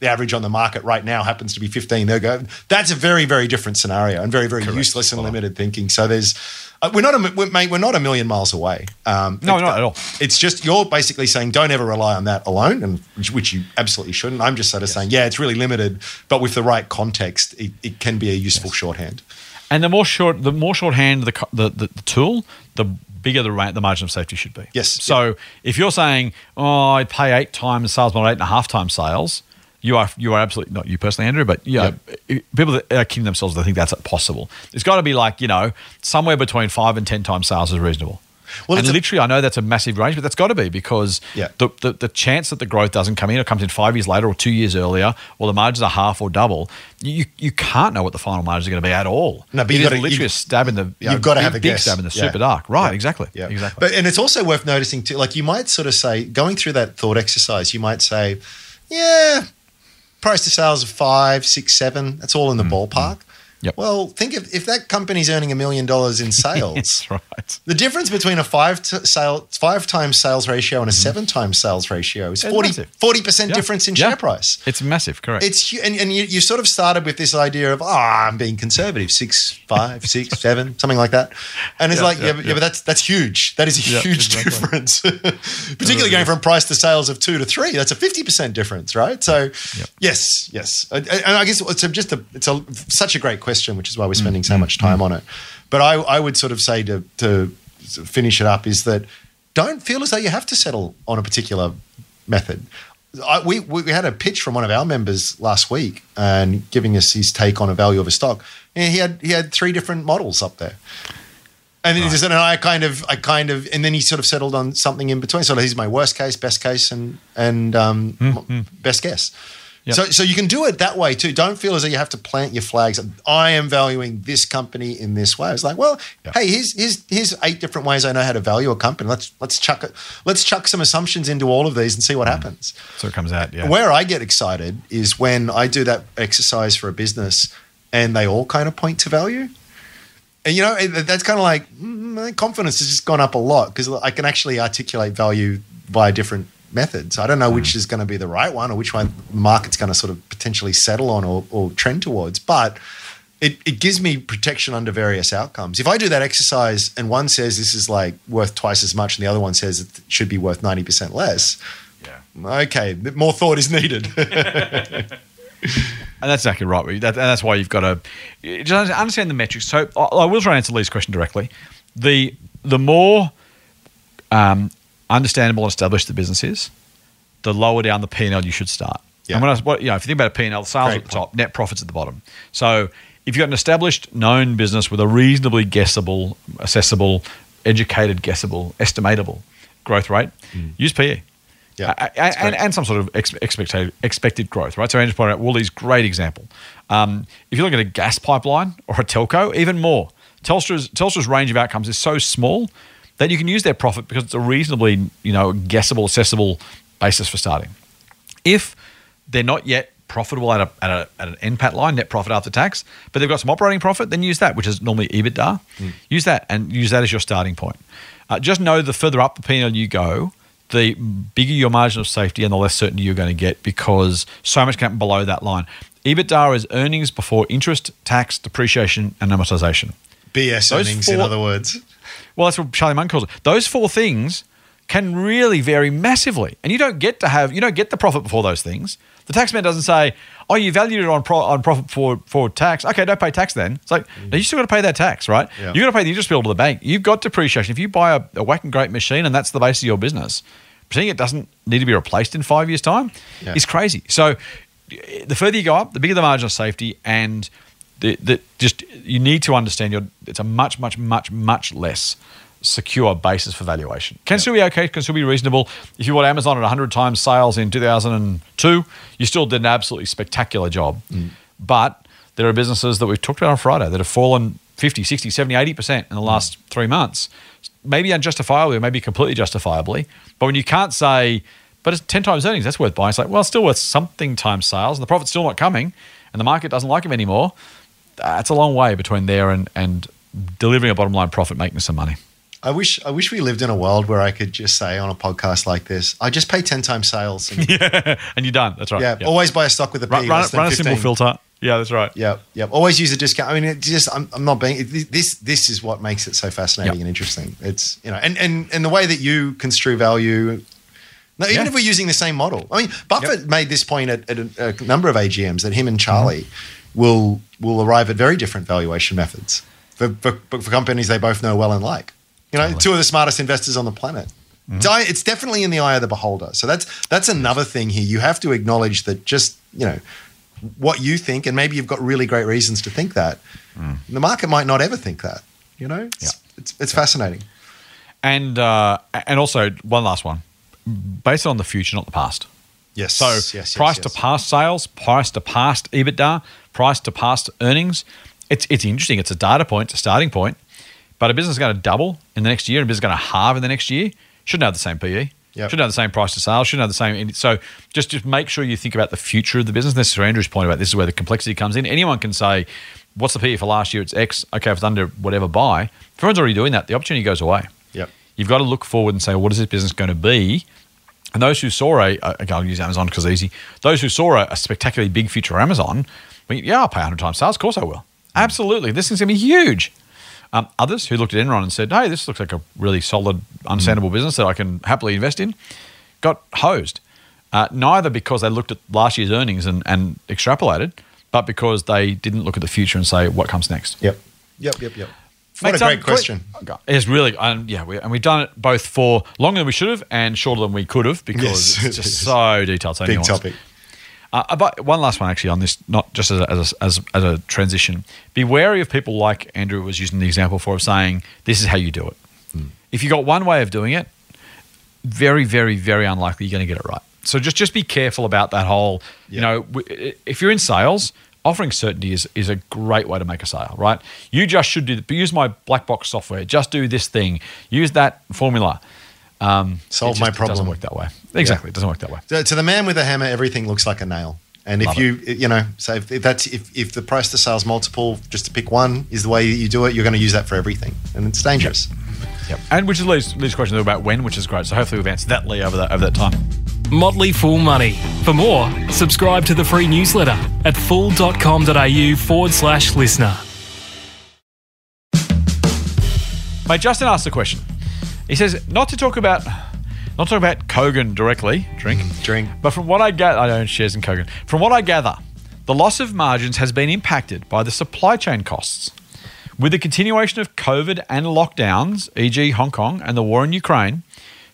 S4: the average on the market right now happens to be 15, they'll go, that's a very, very different scenario and very, very useless and limited thinking. So there's, uh, we're not a, we're, mate, we're not a million miles away. Um,
S6: No,
S4: it-
S6: not at all.
S4: It's just, you're basically saying don't ever rely on that alone, and which, which you absolutely shouldn't. I'm just sort of saying, yeah, it's really limited, but with the right context, it, it can be a useful shorthand.
S6: And the more short, the more shorthand the, the, the, the tool, the bigger the, ra- the margin of safety should be.
S4: Yes.
S6: So if you're saying, oh, I'd pay eight times sales, not eight and a half times sales, you are you are absolutely not you personally, Andrew, but yeah, people that are kidding themselves, they think that's possible. It's got to be like you know somewhere between five and ten times sales is reasonable.
S4: Well,
S6: and
S4: it's
S6: literally, I know that's a massive range, but that's got to be because
S4: Yeah.
S6: the, the the chance that the growth doesn't come in or comes in five years later or two years earlier, or the margins are half or double, you you can't know what the final margins are going to be at all.
S4: No, but you've gotta-
S6: literally
S4: you-
S6: a stab in the you know,
S4: You've got to
S6: big,
S4: have a
S6: big
S4: guess.
S6: stab in the
S4: Yeah.
S6: super dark. Right,
S4: Yeah.
S6: exactly.
S4: Yeah.
S6: Exactly.
S4: But and it's also worth noticing too. Like you might sort of say, going through that thought exercise, you might say, yeah, price to sales of five, six, seven. That's all in the mm,
S6: mm. ballpark. Yep.
S4: Well, think of if that company's earning a million dollars in (laughs) sales.
S6: That's right.
S4: The difference between a five to sale, five times sales ratio and a mm-hmm. seven times sales ratio is
S6: It's
S4: 40
S6: massive.
S4: percent
S6: Yeah.
S4: difference in
S6: Yeah.
S4: share price.
S6: It's massive, correct.
S4: It's and, and you, you sort of started with this idea of oh I'm being conservative six five six (laughs) seven something like that and it's
S6: Yeah,
S4: like yeah, but, but that's that's huge that is a huge
S6: exactly.
S4: difference (laughs) particularly going from price to sales of two to three that's a fifty percent difference right so yes yes and, and I guess it's just a it's a such a great question which is why we're spending
S6: Mm,
S4: so much time on it but I I would sort of say to to finish it up is that don't feel as though you have to settle on a particular method. I, we, we had a pitch from one of our members last week and giving us his take on a value of a stock. And he had he had three different models up there. And then he just, and I kind of, I kind of, and then he sort of settled on something in between. So he's my worst case, best case, and and um, m- best guess.
S6: Yep.
S4: So, so you can do it that way too. Don't feel as though you have to plant your flags. I am valuing this company in this way. It's like, well, hey, here's here's here's eight different ways I know how to value a company. Let's let's chuck it. Let's chuck some assumptions into all of these and see what happens.
S6: so it comes out. Yeah.
S4: Where I get excited is when I do that exercise for a business and they all kind of point to value. And you know, that's kind of like mm, confidence has just gone up a lot because I can actually articulate value via different methods. I don't know which is going to be the right one or which one the market's going to sort of potentially settle on or, or trend towards, but it, it gives me protection under various outcomes. If I do that exercise and one says this is like worth twice as much and the other one says it should be worth 90% less,
S6: yeah.
S4: okay, more thought is needed. (laughs)
S6: And that's exactly right. That, and that's why you've got to just understand the metrics. So I, I will try and answer Lee's question directly. The the more um, understandable and established the business is, the lower down the P and L you should start.
S4: Yeah.
S6: And when I, what, you know, if you think about a P and L, sales
S4: Great
S6: at the top, net profits at the bottom. So if you've got an established, known business with a reasonably guessable, accessible, educated, guessable, estimatable growth rate, use PE.
S4: Mm. Yeah, that's
S6: and, and some sort of ex- expected expected growth, right? So Andrew pointed out Woolies, great example. Um, if you look at a gas pipeline or a telco, even more. Telstra's Telstra's range of outcomes is so small that you can use their profit because it's a reasonably you know guessable, accessible basis for starting. If they're not yet profitable at, a, at, a, at an NPAT line, net profit after tax, but they've got some operating profit, then use that, which is normally EBITDA. Use that and use that as your starting point. Uh, just know the further up the P&L you go, the bigger your margin of safety and the less certainty you're going to get because so much can happen below that line. EBITDA is earnings before interest, tax, depreciation, and amortization.
S4: BS
S6: Those
S4: earnings, in other words.
S6: Well, that's what Charlie Munger calls it. Those four things can really vary massively, and you don't get to have you don't get the profit before those things. The taxman doesn't say, "Oh, you valued it on pro- on profit for for tax. Okay, don't pay tax then." It's like no, you still got to pay that tax, right?
S4: Yeah.
S6: You got to pay the interest bill to the bank. You've got depreciation. If you buy a, a whack and great machine and that's the base of your business, saying it doesn't need to be replaced in five years' time
S4: Yeah.
S6: is crazy. So the further you go up, the bigger the margin of safety, and the just you need to understand your it's a much much much much less secure basis for valuation. Can still be okay, can still be reasonable. If you bought Amazon at 100 times sales in 2002, you still did an absolutely spectacular job. Mm. But there are businesses that we've talked about on Friday that have fallen 50, 60, 70, 80% in the mm. last three months. Maybe unjustifiably or maybe completely justifiably. But when you can't say, but it's 10 times earnings, that's worth buying. It's like, well, it's still worth something times sales and the profit's still not coming and the market doesn't like them anymore. That's a long way between there and, and delivering a bottom line profit, making some money.
S4: I wish I wish we lived in a world where I could just say on a podcast like this, I just pay ten times sales. And, (laughs) yeah,
S6: And you're done. That's right.
S4: Yeah, always buy a stock with a P
S6: Run, run, run a simple filter. Yeah, that's right.
S4: Yeah, yeah. Always use a discount. I mean, it just I'm, I'm not being this. This is what makes it so fascinating
S6: Yep.
S4: and interesting. It's you know, and and and the way that you construe value. No, even
S6: Yeah.
S4: if we're using the same model. I mean, Buffett made this point at, at a, a number of AGMs that him and Charlie
S6: Mm-hmm.
S4: Will will arrive at very different valuation methods for, for, for companies they both know well and like. You know, two of the smartest investors on the planet.
S6: Mm-hmm.
S4: It's definitely in the eye of the beholder. So that's that's another thing here. You have to acknowledge that just you know what you think, and maybe you've got really great reasons to think that. The market might not ever think that. You know, it's,
S6: Mm. Yeah.
S4: it's, it's fascinating.
S6: And uh, and also one last one, based on the future, not the past.
S4: Yes.
S6: So
S4: yes, yes,
S6: price
S4: yes.
S6: to past sales, price to past EBITDA, price to past earnings. It's it's interesting. It's a data point, it's a starting point. But a business is going to double in the next year, and a business is going to halve in the next year. Shouldn't have the same PE.
S4: Yep.
S6: Shouldn't have the same price to sales. Shouldn't have the same. So just just make sure you think about the future of the business. This is Andrew's point about this is where the complexity comes in. Anyone can say, "What's the PE for last year? It's X." Okay, if it's under whatever, buy. If everyone's already doing that, the opportunity goes away.
S4: Yep.
S6: You've got to look forward and say, what is this business going to be? And those who saw a, okay, I'll use Amazon because it's easy. Those who saw a, a spectacularly big future Amazon, I mean, yeah, I'll pay 100 times sales. Of course I will. Absolutely. This thing's going to be huge. Um, others who looked at Enron and said, hey, this looks like a really solid, understandable business that I can happily invest in, got hosed. Uh, neither because they looked at last year's earnings and, and extrapolated, but because they didn't look at the future and say, what comes next?
S4: Yep. Yep. Yep. Yep.
S6: Mate,
S4: What a
S6: some-
S4: great question.
S6: It's really, um, yeah, we, and we've done it both for longer than we should have and shorter than we could have because
S4: Yes.
S6: it's just so detailed. So
S4: Big
S6: nuanced.
S4: topic.
S6: Uh, but one last one actually on this, not just as a, as, a, as, as a transition. Be wary of people like Andrew was using the example for of saying this is how you do it.
S4: Hmm.
S6: If you got one way of doing it, very, very, very unlikely you're going to get it right. So just just be careful about that whole. You know, if you're in sales, offering certainty is is a great way to make a sale, right? You just should do. That, but use my black box software. Just do this thing. Use that formula. Um,
S4: Solve my
S6: problem. It doesn't work that way. Exactly, it doesn't work that way.
S4: To, to the man with a hammer, everything looks like a nail. And if
S6: Love
S4: you, you know, so if, if that's if, if the price to sales multiple, just to pick one, is the way that you do it, you're going to use that for everything, and it's dangerous.
S6: Yep. And which is Lee's, Lee's question though about when, which is great. So hopefully we've answered that, Lee, over that over that time.
S5: Motley Fool Money. For more, subscribe to the free newsletter at fool.com.au forward slash listener.
S6: Mate, Justin asked the question. He says not to talk about not talk about Kogan directly, drink, mm,
S4: drink.
S6: But from what I gather, I own shares in Kogan. From what I gather, the loss of margins has been impacted by the supply chain costs. With the continuation of COVID and lockdowns, e.g., Hong Kong and the war in Ukraine,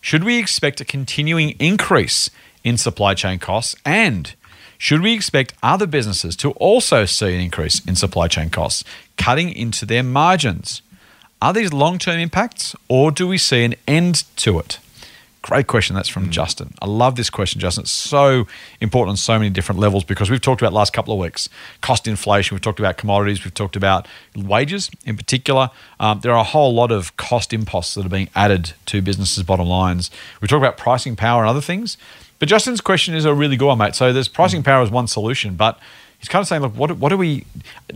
S6: should we expect a continuing increase in supply chain costs? And should we expect other businesses to also see an increase in supply chain costs, cutting into their margins? Are these long term impacts or do we see an end to it? Great question. That's from Justin. I love this question, Justin. It's so important on so many different levels because we've talked about last couple of weeks cost inflation. We've talked about commodities. We've talked about wages in particular. Um, there are a whole lot of cost imposts that are being added to businesses' bottom lines. We talk about pricing power and other things. But Justin's question is a really good one, mate. So there's pricing power as one solution, but he's kind of saying, look, what, what do we,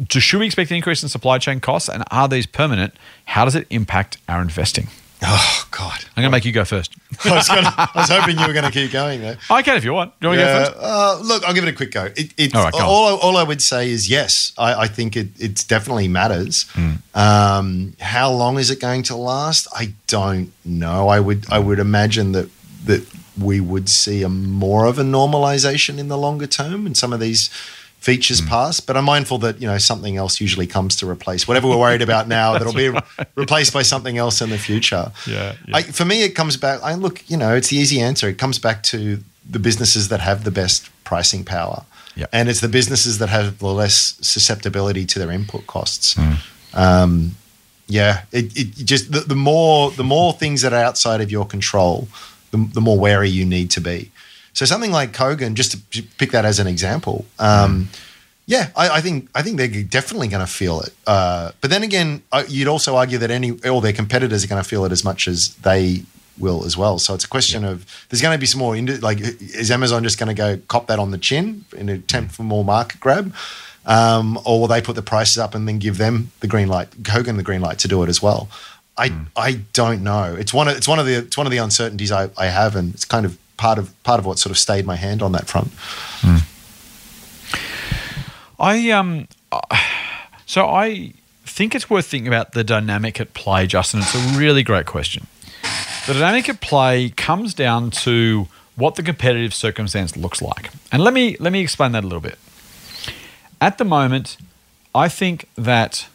S6: should we expect an increase in supply chain costs and are these permanent? How does it impact our investing?
S4: Oh God!
S6: I'm going to make you go first. (laughs)
S4: I was, gonna, I was hoping you were going to keep going there.
S6: I can if you want. Do you want to go first?
S4: uh, look, I'll give it a quick go. It,
S6: All right, go
S4: all, I, all I would say is yes. I, I think it it's definitely matters.
S6: Hmm.
S4: Um, how long is it going to last? I don't know. I would I would imagine that that we would see a more of a normalization in the longer term, and some of these features
S6: Hmm.
S4: pass. But I'm mindful that you know something else usually comes to replace whatever we're worried about now. (laughs) that'll be replaced by something else in the future.
S6: Yeah, yeah.
S4: I, for me, it comes back. I look, you know, it's the easy answer. It comes back to the businesses that have the best pricing power,
S6: Yep.
S4: and it's the businesses that have the less susceptibility to their input costs.
S6: Hmm.
S4: Um, yeah, it, it just the, the more the more things that are outside of your control, the, the more wary you need to be. So something like Kogan, just to pick that as an example. Um, yeah, I, I think I think they're definitely going to feel it. Uh, but then again, you'd also argue that any all their competitors are going to feel it as much as they will as well. So it's a question of there's going to be some more. Like, is Amazon just going to go cop that on the chin in an attempt for more market grab, um, or will they put the prices up and then give them the green light, Kogan the green light to do it as well? I I don't know. It's one of it's one of the it's one of the uncertainties I, I have, and it's kind of part of part of what sort of stayed my hand on that front.
S6: I um, so I think it's worth thinking about the dynamic at play, Justin. It's a really great question. The dynamic at play comes down to what the competitive circumstance looks like, and let me let me explain that a little bit. At the moment, I think that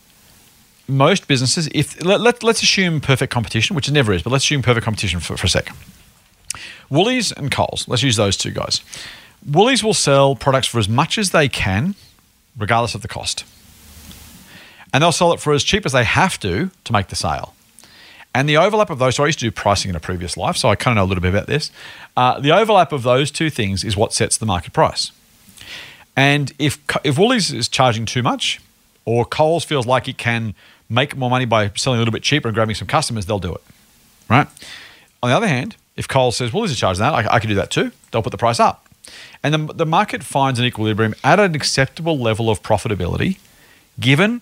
S6: most businesses, if let, let, let's assume perfect competition, which it never is, but let's assume perfect competition for, for a second. Woolies and Coles, let's use those two guys. Woolies will sell products for as much as they can, regardless of the cost. And they'll sell it for as cheap as they have to to make the sale. And the overlap of those, so I used to do pricing in a previous life, so I kind of know a little bit about this. Uh, the overlap of those two things is what sets the market price. And if if Woolies is charging too much, or Coles feels like it can make more money by selling a little bit cheaper and grabbing some customers, they'll do it, right? On the other hand, if Coles says "Well, Woolies is charging that, I, I can do that too. They'll put the price up, and the, the market finds an equilibrium at an acceptable level of profitability, given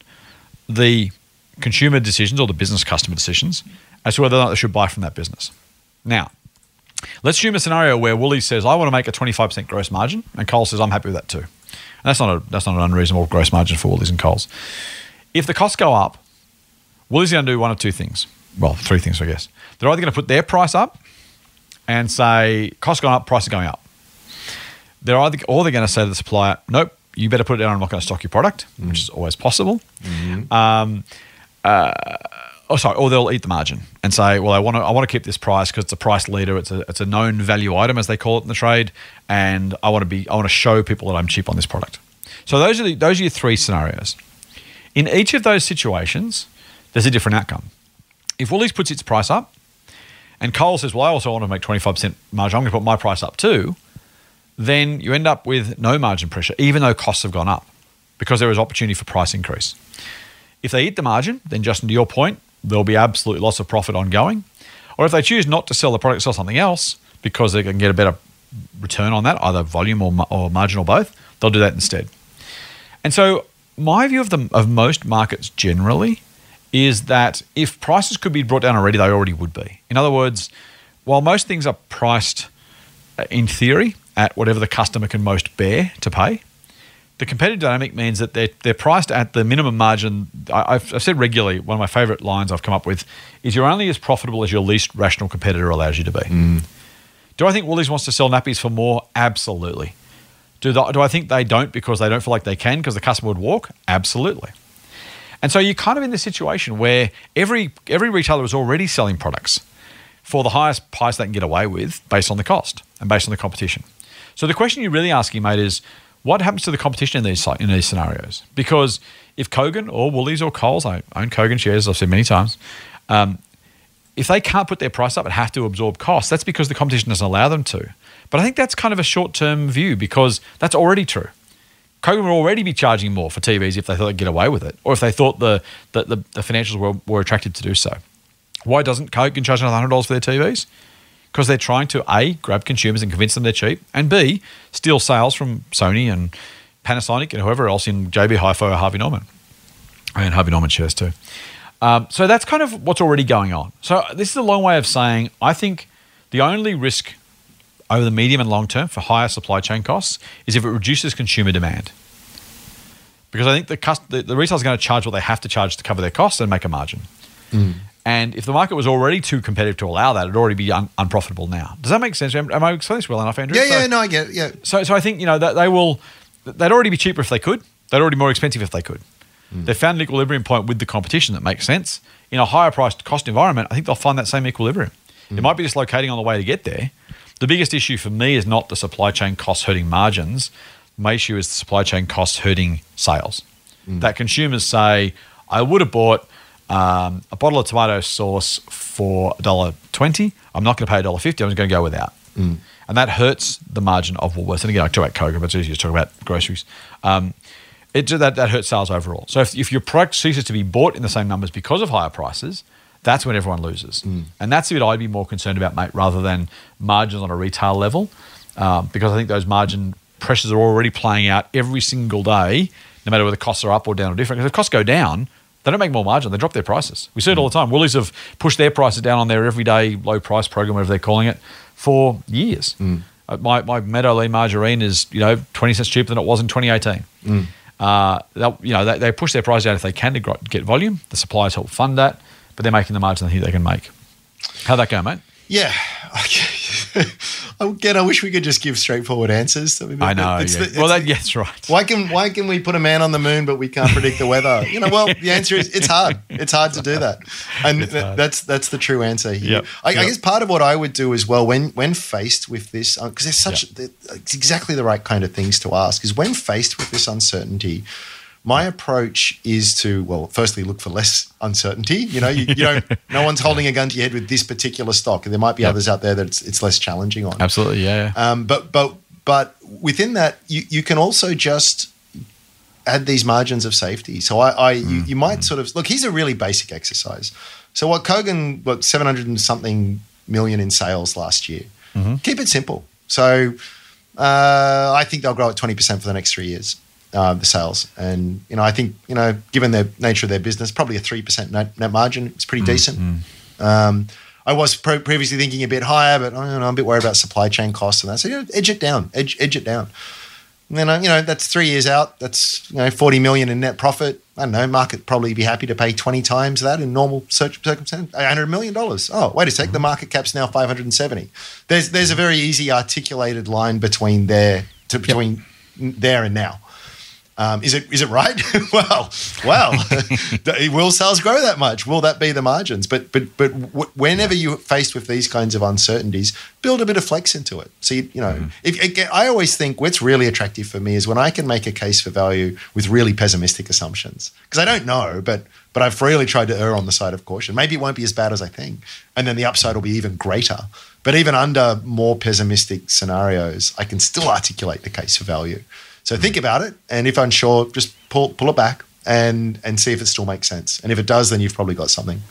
S6: the consumer decisions or the business customer decisions as to whether or not they should buy from that business. Now, let's assume a scenario where Woolies says, I want to make a 25% gross margin, and Coles says, I'm happy with that too. And that's not, a, that's not an unreasonable gross margin for Woolies and Coles. If the costs go up, Woolies are going to do one of two things. Well, three things, I guess. They're either going to put their price up and say, costs gone up, price is going up. They're either, or they're going to say to the supplier, nope, you better put it down. I'm not going to stock your product, which is always possible. Um, uh, oh, sorry, or they'll eat the margin and say, well, I want to, I want to keep this price because it's a price leader. It's a, it's a known value item, as they call it in the trade, and I want to be, I want to show people that I'm cheap on this product. So those are the, those are your three scenarios. In each of those situations, there's a different outcome. If Woolies puts its price up, and Cole says, well, I also want to make 25% margin, I'm going to put my price up too, then you end up with no margin pressure, even though costs have gone up, because there is opportunity for price increase. If they eat the margin, then Justin, to your point, there'll be absolute loss of profit ongoing. Or if they choose not to sell the product, sell something else because they can get a better return on that, either volume or, or margin or both, they'll do that instead. And so, my view of the of most markets generally is that if prices could be brought down already, they already would be. In other words, while most things are priced uh, in theory at whatever the customer can most bear to pay, the competitive dynamic means that they're, they're priced at the minimum margin. I, I've, I've said regularly, one of my favorite lines I've come up with is you're only as profitable as your least rational competitor allows you to be. Do I think Woolies wants to sell nappies for more? Absolutely. Do, the, do I think they don't because they don't feel like they can because the customer would walk? Absolutely. And so you're kind of in this situation where every every retailer is already selling products for the highest price they can get away with based on the cost and based on the competition. So the question you're really asking, mate, is what happens to the competition in these in these scenarios? Because if Kogan or Woolies or Coles, I own Kogan shares, I've said many times, um, if they can't put their price up and have to absorb costs, that's because the competition doesn't allow them to. But I think that's kind of a short term view because that's already true. Kogan would already be charging more for TVs if they thought they'd get away with it, or if they thought the the, the, the financials were, were attracted to do so. Why doesn't Kogan charge another hundred dollars for their TVs? Because they're trying to a grab consumers and convince them they're cheap, and b steal sales from Sony and Panasonic and whoever else in JB Hi-Fi or Harvey Norman, and Harvey Norman shares too. Um, so that's kind of what's already going on. So this is a long way of saying I think the only risk over the medium and long term for higher supply chain costs is if it reduces consumer demand. Because I think the, cust- the, the retailer's going to charge what they have to charge to cover their costs and make a margin. Mm. And if the market was already too competitive to allow that, it'd already be un- unprofitable now. Does that make sense? Am, am I explaining this well enough, Andrew?
S4: Yeah,
S6: So-
S4: yeah, no, I get it. Yeah.
S6: so, so I think you know that they will. They'd already be cheaper if they could. They'd already be more expensive if they could. Mm. They found an equilibrium point with the competition that makes sense in a higher priced cost environment. I think they'll find that same equilibrium. It mm. might be dislocating on the way to get there. The biggest issue for me is not the supply chain costs hurting margins. My issue is the supply chain costs hurting sales. That consumers say, "I would have bought." Um, a bottle of tomato sauce for $1.20. I'm not going to pay $1.50. I'm just going to go without. And that hurts the margin of Woolworths. And again, I talk about Coke, but it's easier to talk about groceries. Um, it, that, that hurts sales overall. So if, if your product ceases to be bought in the same numbers because of higher prices, that's when everyone loses. And that's the bit I'd be more concerned about, mate, rather than margins on a retail level, um, because I think those margin pressures are already playing out every single day, no matter whether costs are up or down or different. Because if costs go down, they don't make more margin. They drop their prices. We see it all the time. Woolies have pushed their prices down on their everyday low price program, whatever they're calling it, for years. Uh, my, my Meadowlea margarine is you know twenty cents cheaper than it was in 2018. Uh, they'll- you know they, they push their price down if they can to get volume. The suppliers help fund that, but they're making the margin they think they can make. How'd that go, mate?
S4: Yeah. (laughs) Again, I wish we could just give straightforward answers.
S6: I know.
S4: it's
S6: yeah.
S4: the-
S6: well, that, yeah, that's right.
S4: Why can why can we put a man on the moon but we can't predict the weather? You know, well, the answer is it's hard. It's hard to do that, and that's that's the true answer here.
S6: Yep.
S4: I, I guess part of what I would do as well when when faced with this, uh, because there's such it's exactly the right kind of things to ask. Is when faced with this uncertainty. My approach is to well, firstly look for less uncertainty. You know, you, you don't. (laughs) No one's holding a gun to your head with this particular stock. There might be
S6: Yep.
S4: others out there that it's, it's less challenging on.
S6: Absolutely. Yeah. yeah.
S4: Um, but but but within that, you, you can also just add these margins of safety. So I, I you, you might sort of look. Here's a really basic exercise. So what Kogan what seven hundred and something million in sales last year. Keep it simple. So uh, I think they'll grow at twenty percent for the next three years. Uh, the sales, and you know, I think you know, given the nature of their business, probably a three percent net, net margin. is pretty decent. Um, I was pre- previously thinking a bit higher, but I don't know, I'm a bit worried about supply chain costs and that. So you know, edge it down, edge, edge it down. And then uh, you know that's three years out. That's you know 40 million in net profit. I don't know. Market probably be happy to pay 20 times that in normal search circumstances. 100 million dollars. Oh, wait a sec. The market cap's now 570. There's there's a very easy articulated line between there to between there and now. Um, is it is it right? (laughs) well, well, (laughs) will sales grow that much? Will that be the margins? But but but whenever you're faced with these kinds of uncertainties, build a bit of flex into it. So you, you know, if again, I always think what's really attractive for me is when I can make a case for value with really pessimistic assumptions because I don't know, but but I've really tried to err on the side of caution. Maybe it won't be as bad as I think, and then the upside will be even greater. But even under more pessimistic scenarios, I can still articulate the case for value. So think mm. about it, and if unsure, just pull pull it back and and see if it still makes sense. And if it does, then you've probably got something.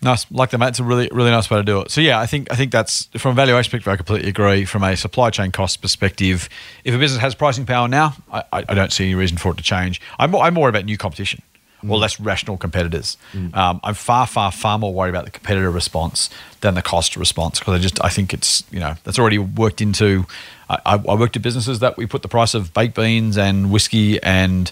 S6: Nice, like that, mate. It's a really, really nice way to do it. So yeah, I think I think that's from a valuation perspective. I completely agree. From a supply chain cost perspective, if a business has pricing power now, I, I I don't see any reason for it to change. I'm more, I'm more about new competition or less rational competitors. Um, I'm far, far, far more worried about the competitor response than the cost response because I just I think it's you know that's already worked into. I, I worked at businesses that we put the price of baked beans and whiskey and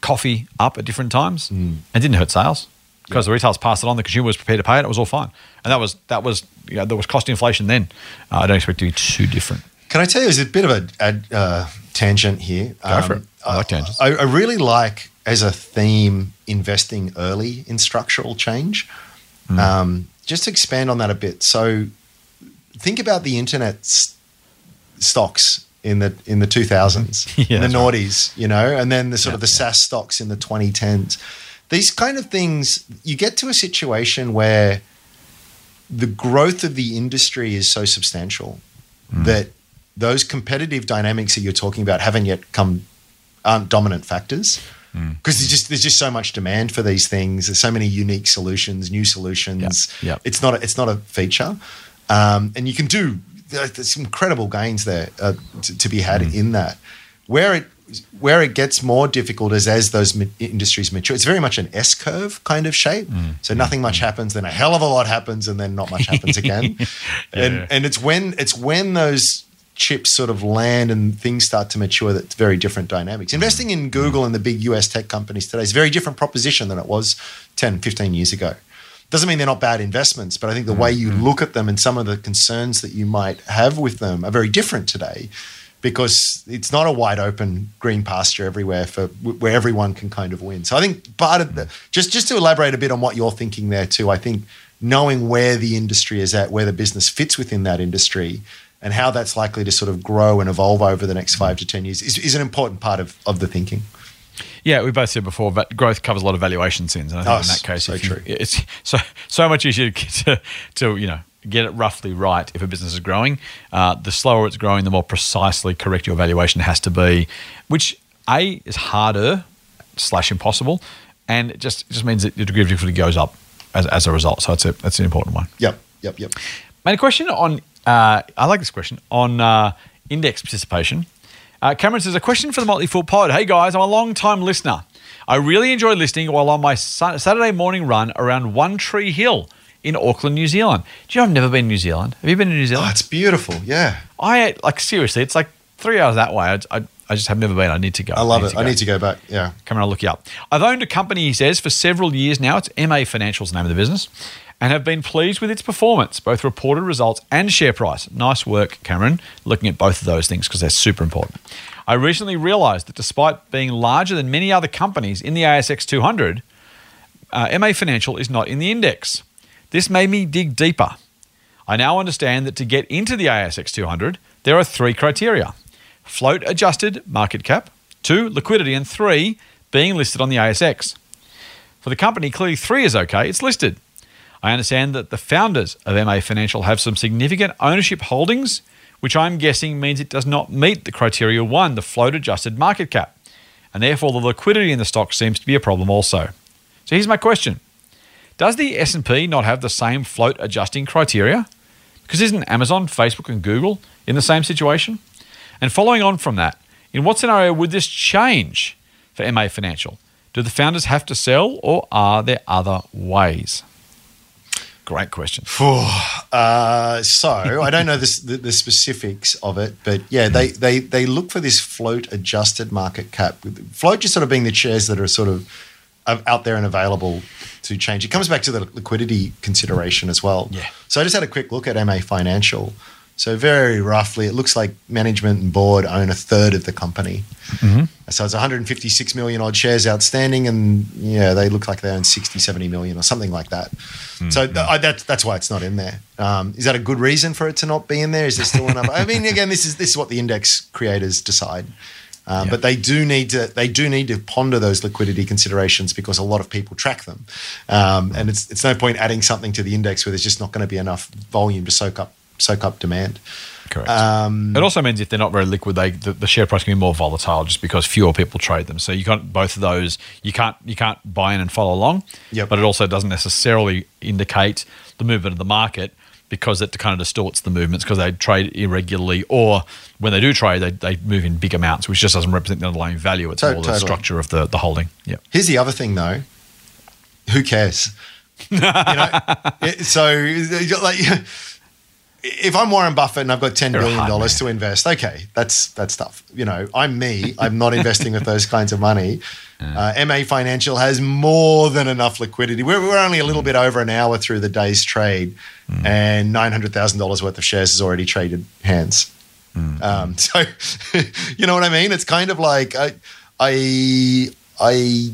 S6: coffee up at different times and didn't hurt sales because the retailers passed it on. The consumer was prepared to pay it. It was all fine, and that was that was you know, there was cost inflation then. Uh, I don't expect to be too different.
S4: Can I tell you, it's a bit of a, a uh, tangent here.
S6: Go for it. I like tangents.
S4: I, I really like, as a theme, investing early in structural change.
S6: Mm.
S4: Um, just expand on that a bit. So, think about the internet stocks in the in the 2000s, (laughs)
S6: Yeah,
S4: in the
S6: that's right.
S4: noughties, you know, and then the sort
S6: Yeah,
S4: of the
S6: yeah.
S4: SaaS stocks in the 2010s. These kind of things, you get to a situation where the growth of the industry is so substantial that those competitive dynamics that you're talking about haven't yet come aren't dominant factors because there's just there's just so much demand for these things. There's so many unique solutions, new solutions.
S6: Yep, yep.
S4: It's not a, it's not a feature, um, and you can do there's incredible gains there uh, to, to be had in that. Where it where it gets more difficult is as those ma- industries mature. It's very much an S curve kind of shape.
S6: Mm.
S4: So nothing much happens, then a hell of a lot happens, and then not much happens again. (laughs) And and it's when it's when those chips sort of land and things start to mature that's very different dynamics. Investing in Google and the big US tech companies today is a very different proposition than it was 10, 15 years ago. Doesn't mean they're not bad investments, but I think the way you mm-hmm. look at them and some of the concerns that you might have with them are very different today because it's not a wide open green pasture everywhere for where everyone can kind of win. So I think part of the just just to elaborate a bit on what you're thinking there too. I think knowing where the industry is at, where the business fits within that industry, and how that's likely to sort of grow and evolve over the next five to ten years is, is an important part of, of the thinking.
S6: Yeah, we both said before that growth covers a lot of valuation sins, and I think
S4: Oh,
S6: in that case,
S4: so
S6: you-
S4: true.
S6: it's (laughs) so so much easier to, to to you know get it roughly right if a business is growing. Uh, the slower it's growing, the more precisely correct your valuation has to be, which a is harder slash impossible, and it just it just means that your degree of difficulty goes up as, as a result. So it's a that's an important one.
S4: Yep, yep, yep.
S6: Mate, a question on, uh, I like this question, on uh, index participation. Uh, Cameron says, a question for the Motley Fool pod. Hey guys, I'm a long time listener. I really enjoy listening while on my Sun- Saturday morning run around One Tree Hill in Auckland, New Zealand. Do you know I've never been to New Zealand? Have you been to New Zealand?
S4: Oh, it's beautiful. Yeah,
S6: I, like, seriously, it's like three hours that way. I, I, I just have never been. I need to go.
S4: I love it.
S6: to
S4: I need to go back. Yeah.
S6: Come on, I'll look you up. I've owned a company, he says, for several years now. It's MA Financial's the name of the business, and have been pleased with its performance, both reported results and share price. Nice work, Cameron, looking at both of those things because they're super important. I recently realized that despite being larger than many other companies in the ASX 200, uh, MA Financial is not in the index. This made me dig deeper. I now understand that to get into the ASX 200, there are three criteria float adjusted market cap, two, liquidity, and three, being listed on the ASX. For the company, clearly three is okay, it's listed. I understand that the founders of MA Financial have some significant ownership holdings, which I'm guessing means it does not meet the criteria one, the float adjusted market cap. And therefore the liquidity in the stock seems to be a problem also. So here's my question. Does the S&P not have the same float adjusting criteria? Because isn't Amazon, Facebook and Google in the same situation? And following on from that, in what scenario would this change for MA Financial? Do the founders have to sell or are there other ways? Great question.
S4: Uh, so I don't know this, the, the specifics of it, but yeah, they, they they look for this float adjusted market cap. Float just sort of being the shares that are sort of of- out there and available to change. It comes back to the liquidity consideration as well.
S6: Yeah.
S4: So I just had a quick look at MA Financial. So very roughly, it looks like management and board own a third of the company. So it's 156 million odd shares outstanding, and yeah, they look like they own 60, 70 million or something like that. So th- I, that's that's why it's not in there. Um, is that a good reason for it to not be in there? Is there still enough? I mean, again, this is this is what the index creators decide. Um,
S6: Yeah.
S4: But they do need to they do need to ponder those liquidity considerations because a lot of people track them, um, and it's it's no point adding something to the index where there's just not going to be enough volume to soak up soak up demand.
S6: Correct.
S4: Um,
S6: it also means if they're not very liquid, they the, the share price can be more volatile just because fewer people trade them. So you can't both of those. You can't you can't buy in and follow along.
S4: Yep.
S6: But it also doesn't necessarily indicate the movement of the market because it kind of distorts the movements because they trade irregularly or when they do trade they, they move in big amounts which just doesn't represent the underlying value it's
S4: To-
S6: more the structure of the, the holding yeah
S4: Here's the other thing, though. Who cares? (laughs) you know, so like, if I'm Warren Buffett and I've got ten
S6: You're
S4: billion dollars to invest, okay, that's that's tough. You know, I'm me. I'm not investing with those kinds of money. Uh, MA Financial has more than enough liquidity. We're, we're only a little bit over an hour through the day's trade, and nine hundred thousand dollars worth of shares has already traded hands. Um, (laughs) so, you know what I mean? It's kind of like I, I, I,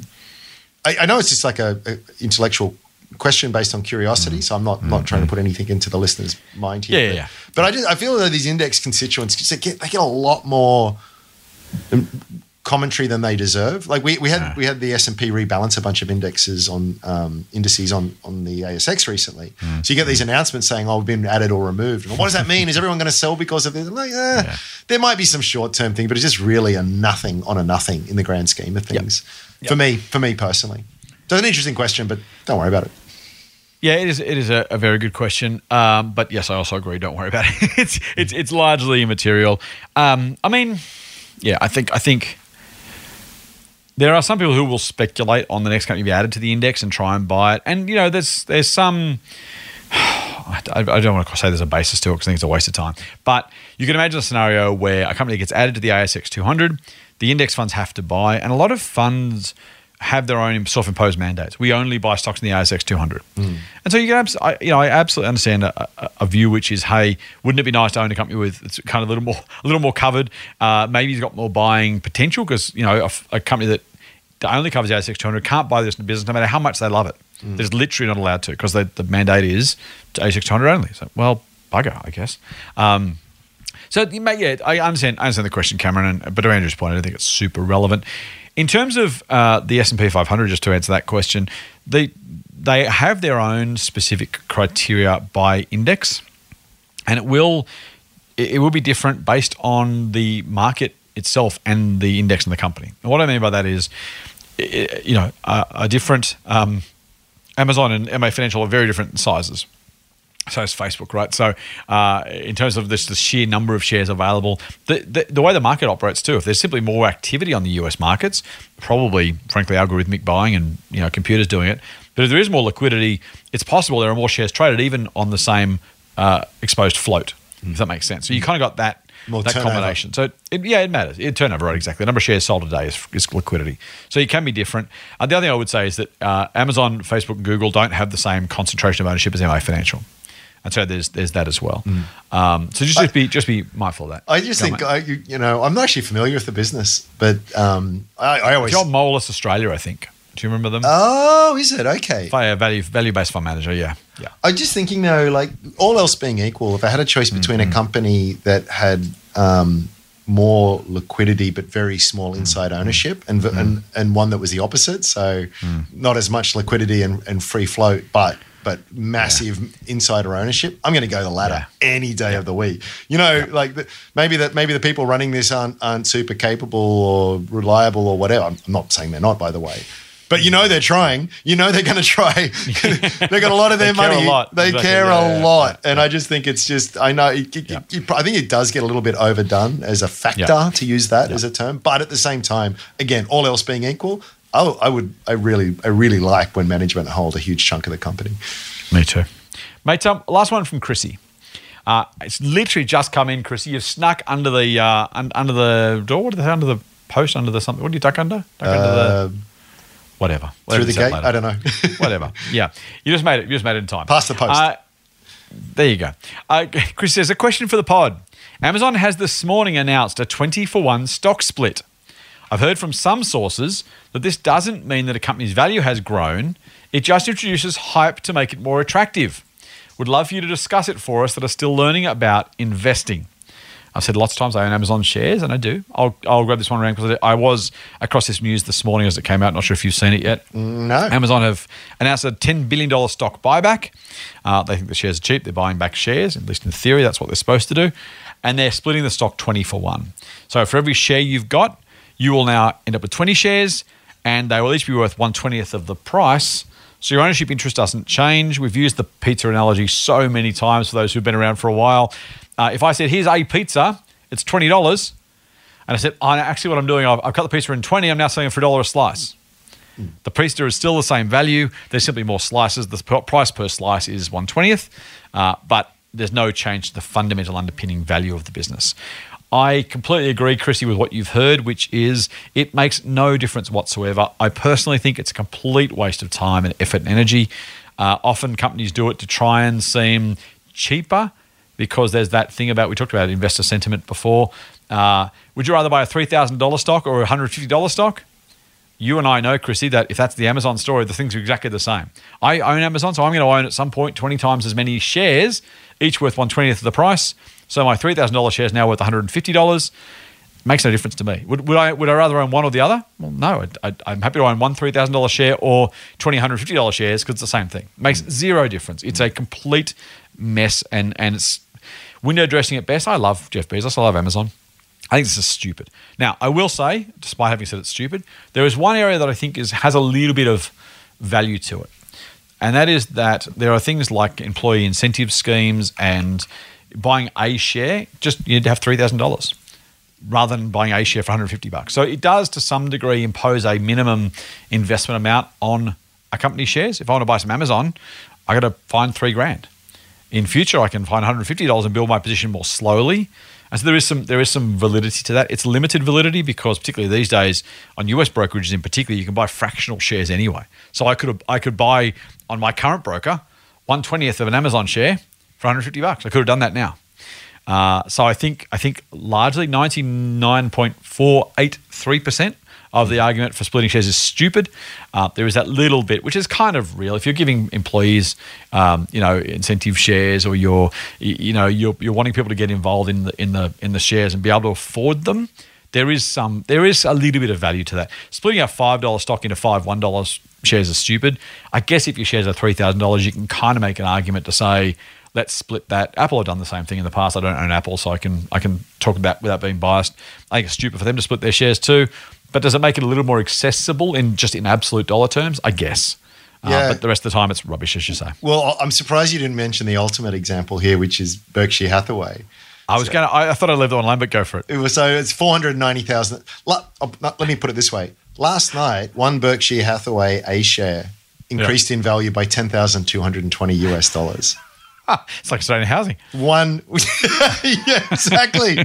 S4: I I know it's just like a, a intellectual question based on curiosity. So I'm not not trying to put anything into the listener's mind here.
S6: Yeah, yeah,
S4: but,
S6: yeah.
S4: but I just I feel that these index constituents they get they get a lot more um, commentary than they deserve. Like we, we had we had the S and P rebalance a bunch of indexes on um, indices on on the ASX recently. So you get these announcements saying, "Oh, we've been added or removed." And what does that mean? Is everyone going to sell because of this? I'm like, eh, there might be some short term thing, but it's just really a nothing on a nothing in the grand scheme of things. For me, for me personally, so it's an interesting question, but don't worry about it.
S6: Yeah, it is. It is a, a very good question. Um, but yes, I also agree. Don't worry about it. (laughs) it's it's it's largely immaterial. Um, I mean, yeah, I think I think There are some people who will speculate on the next company to be added to the index and try and buy it. And you know, there's there's some. (sighs) I don't want to say there's a basis to it because I think it's a waste of time. But you can imagine a scenario where a company gets added to the ASX 200, the index funds have to buy, and a lot of funds have their own self-imposed mandates. We only buy stocks in the ASX 200, and so you can, abs- I, you know, I absolutely understand a, a, a view which is, hey, wouldn't it be nice to own a company with it's kind of a little more, a little more covered? Uh, maybe it's got more buying potential because you know a, a company that only covers the ASX 200 can't buy this in business no matter how much they love it. They're just literally not allowed to because the mandate is to ASX 200 only. So, well, bugger, I guess. Um, so, yeah, I understand. I understand the question, Cameron. And, but to Andrew's point, I don't think it's super relevant. In terms of uh, the S and P 500, just to answer that question, they they have their own specific criteria by index, and it will it will be different based on the market itself and the index and the company. And what I mean by that is, you know, a, a different um, Amazon and MA Financial are very different sizes. So is Facebook, right? So, uh, in terms of this, the sheer number of shares available, the, the the way the market operates too. If there's simply more activity on the US markets, probably, frankly, algorithmic buying and you know computers doing it. But if there is more liquidity, it's possible there are more shares traded even on the same uh, exposed float. If that makes sense. So you kind of got that
S4: More
S6: that
S4: turnover.
S6: combination. So it, yeah, it matters. It turnover, right? Exactly. The number of shares sold a day is, is liquidity. So it can be different. Uh, the other thing I would say is that uh, Amazon, Facebook, and Google don't have the same concentration of ownership as MA Financial, and so there's there's that as well. Um, so just, just be just be mindful of that.
S4: I just
S6: Go,
S4: think. I, you, you know I'm not actually familiar with the business, but um, I, I always.
S6: John Moelis Australia, I think. Do you remember them?
S4: Oh, is it okay?
S6: Value value value based fund manager. Yeah, yeah.
S4: I'm just thinking though, like all else being equal, if I had a choice between
S6: Mm-hmm.
S4: a company that had um, more liquidity but very small
S6: Mm-hmm.
S4: inside ownership, and and and one that was the opposite, so
S6: Mm.
S4: not as much liquidity and, and free float, but but massive insider ownership, I'm going to go the latter any day of the week. You know, like the, maybe that maybe the people running this aren't aren't super capable or reliable or whatever. I'm not saying they're not, by the way. But you know they're trying. You know they're going to try. (laughs) they got a lot of their (laughs)
S6: They care a
S4: money.
S6: lot.
S4: They
S6: Exactly.
S4: care
S6: Yeah,
S4: a
S6: yeah,
S4: lot, and I just think it's just. I know. It, it-
S6: Yeah.
S4: it- I think it does get a little bit overdone as a factor
S6: Yeah.
S4: to use that as a term. But at the same time, again, all else being equal, I, I would. I really, I really like when management hold a huge chunk of the company.
S6: Me too. Mate, um, last one from Chrissy. Uh, it's literally just come in, Chrissy. You've snuck under the uh, un- under the door. What? Under the post, under the something. What do you duck under? Duck under the
S4: Uh,
S6: whatever.
S4: through the gate,
S6: later.
S4: I don't know. (laughs)
S6: whatever. Yeah, you just made it. You just made it in time.
S4: Past the post.
S6: Uh, there you go. Uh, Chris says a question for the pod. Amazon has this morning announced a twenty for one stock split. I've heard from some sources that this doesn't mean that a company's value has grown. It just introduces hype to make it more attractive. Would love for you to discuss it for us that are still learning about investing. I've said lots of times I own Amazon shares, and I do. I'll, I'll grab this one around because I was across this news this morning as it came out. Not sure if you've seen it yet.
S4: no.
S6: Amazon have announced a $10 billion stock buyback. Uh, they think the shares are cheap. They're buying back shares, at least in theory, that's what they're supposed to do. And they're splitting the stock 20 for 1. So for every share you've got, you will now end up with 20 shares, and they will each be worth 120th of the price. So your ownership interest doesn't change. We've used the pizza analogy so many times for those who've been around for a while. Uh, if I said, here's a pizza, it's $20. And I said, oh, actually, what I'm doing, I've, I've cut the pizza in 20, I'm now selling it for a dollar a slice. The pizza is still the same value. There's simply more slices. The price per slice is 120th, uh, but there's no change to the fundamental underpinning value of the business. I completely agree, Chrissy, with what you've heard, which is it makes no difference whatsoever. I personally think it's a complete waste of time and effort and energy. Uh, often companies do it to try and seem cheaper because there's that thing about we talked about investor sentiment before. Uh, would you rather buy a three thousand dollar stock or a hundred fifty dollar stock? You and I know, Chrissy, that if that's the Amazon story, the things are exactly the same. I own Amazon, so I'm going to own at some point 20 times as many shares, each worth 120th of the price. So my $3,000 share is now worth $150. Makes no difference to me. Would, would I would I rather own one or the other? Well, no. I, I'm happy to own one three thousand dollars share or twenty hundred fifty dollars shares because it's the same thing. Makes zero difference. It's a complete mess, and and it's window dressing at best. I love Jeff Bezos. I love Amazon. I think this is stupid. Now, I will say, despite having said it's stupid, there is one area that I think is has a little bit of value to it, and that is that there are things like employee incentive schemes and buying a share. Just you need to have three thousand dollars. rather than buying a share for 150 bucks. So it does to some degree impose a minimum investment amount on a company's shares. If I want to buy some Amazon, I got to find three grand. In future, I can find $150 and build my position more slowly. And so there is some there is some validity to that. It's limited validity because particularly these days on US brokerages in particular, you can buy fractional shares anyway. So I could I could buy on my current broker one twentieth of an Amazon share for 150 bucks. I could have done that now. Uh, so I think I think largely 99.483 percent of the argument for splitting shares is stupid. Uh, there is that little bit, which is kind of real. If you're giving employees, um, you know, incentive shares, or you're, you know, you're, you're wanting people to get involved in the in the in the shares and be able to afford them, there is some, there is a little bit of value to that. Splitting a five dollar stock into five one dollars shares is stupid. I guess if your shares are three thousand dollars, you can kind of make an argument to say. Let's split that. Apple have done the same thing in the past. I don't own Apple, so I can I can talk about without being biased. I think it's stupid for them to split their shares too. But does it make it a little more accessible in just in absolute dollar terms? I guess. Uh,
S4: Yeah.
S6: but the rest of the time, it's rubbish, as you say.
S4: Well, I'm surprised you didn't mention the ultimate example here, which is Berkshire Hathaway.
S6: I was going to, I I thought I'd leave that one alone, but go for it.
S4: It was so it's four hundred ninety thousand. Let me put it this way: last night, one Berkshire Hathaway A share increased in value by ten thousand two hundred and twenty US dollars. (laughs)
S6: It's like Australian housing.
S4: One, (laughs) yeah, exactly.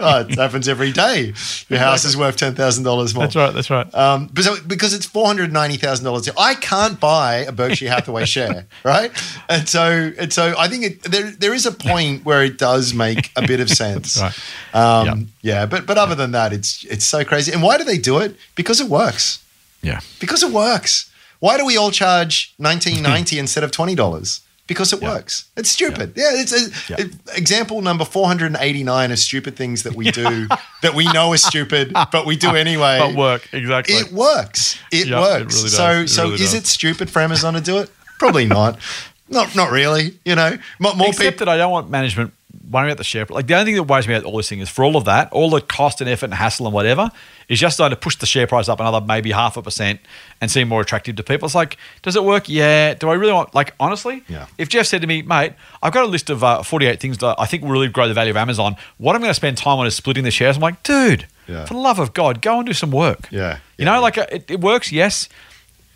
S4: oh, it happens every day. Your house is worth ten thousand dollars more.
S6: That's right. That's right.
S4: Um, but so, because it's four hundred ninety thousand dollars, I can't buy a Berkshire Hathaway (laughs) share, right? And so, and so, I think it, there there is a point where it does make a bit of sense.
S6: That's
S4: Um,
S6: Yep.
S4: Yeah, but but other than that, it's it's so crazy. And why do they do it? Because it works.
S6: yeah.
S4: Because it works. Why do we all charge nineteen ninety instead of twenty dollars? Because it
S6: Yeah.
S4: works. It's stupid. Yeah, it's a,
S6: Yeah.
S4: example number four hundred and eighty nine of stupid things that we do (laughs) that we know is stupid, but we do anyway.
S6: But work. Exactly.
S4: It works. It
S6: Yeah, it
S4: works.
S6: really.
S4: So
S6: It
S4: so
S6: really
S4: is
S6: does.
S4: it stupid for Amazon to do it? Probably not. not not really. You know, more, more
S6: Except
S4: people.
S6: that I don't want management worrying about the share. Like the only thing that worries me about all this thing is for all of that, all the cost and effort and hassle and whatever, is just starting to push the share price up another maybe half a percent and seem more attractive to people. It's like, does it work? Yeah. Do I really want? Like honestly,
S4: Yeah.
S6: If Jeff said to me, mate, I've got a list of uh, forty-eight things that I think will really grow the value of Amazon. What I'm going to spend time on is splitting the shares. I'm like, dude,
S4: Yeah.
S6: for the love of God, go and do some work.
S4: Yeah.
S6: You
S4: Yeah.
S6: know, like it, it works. Yes.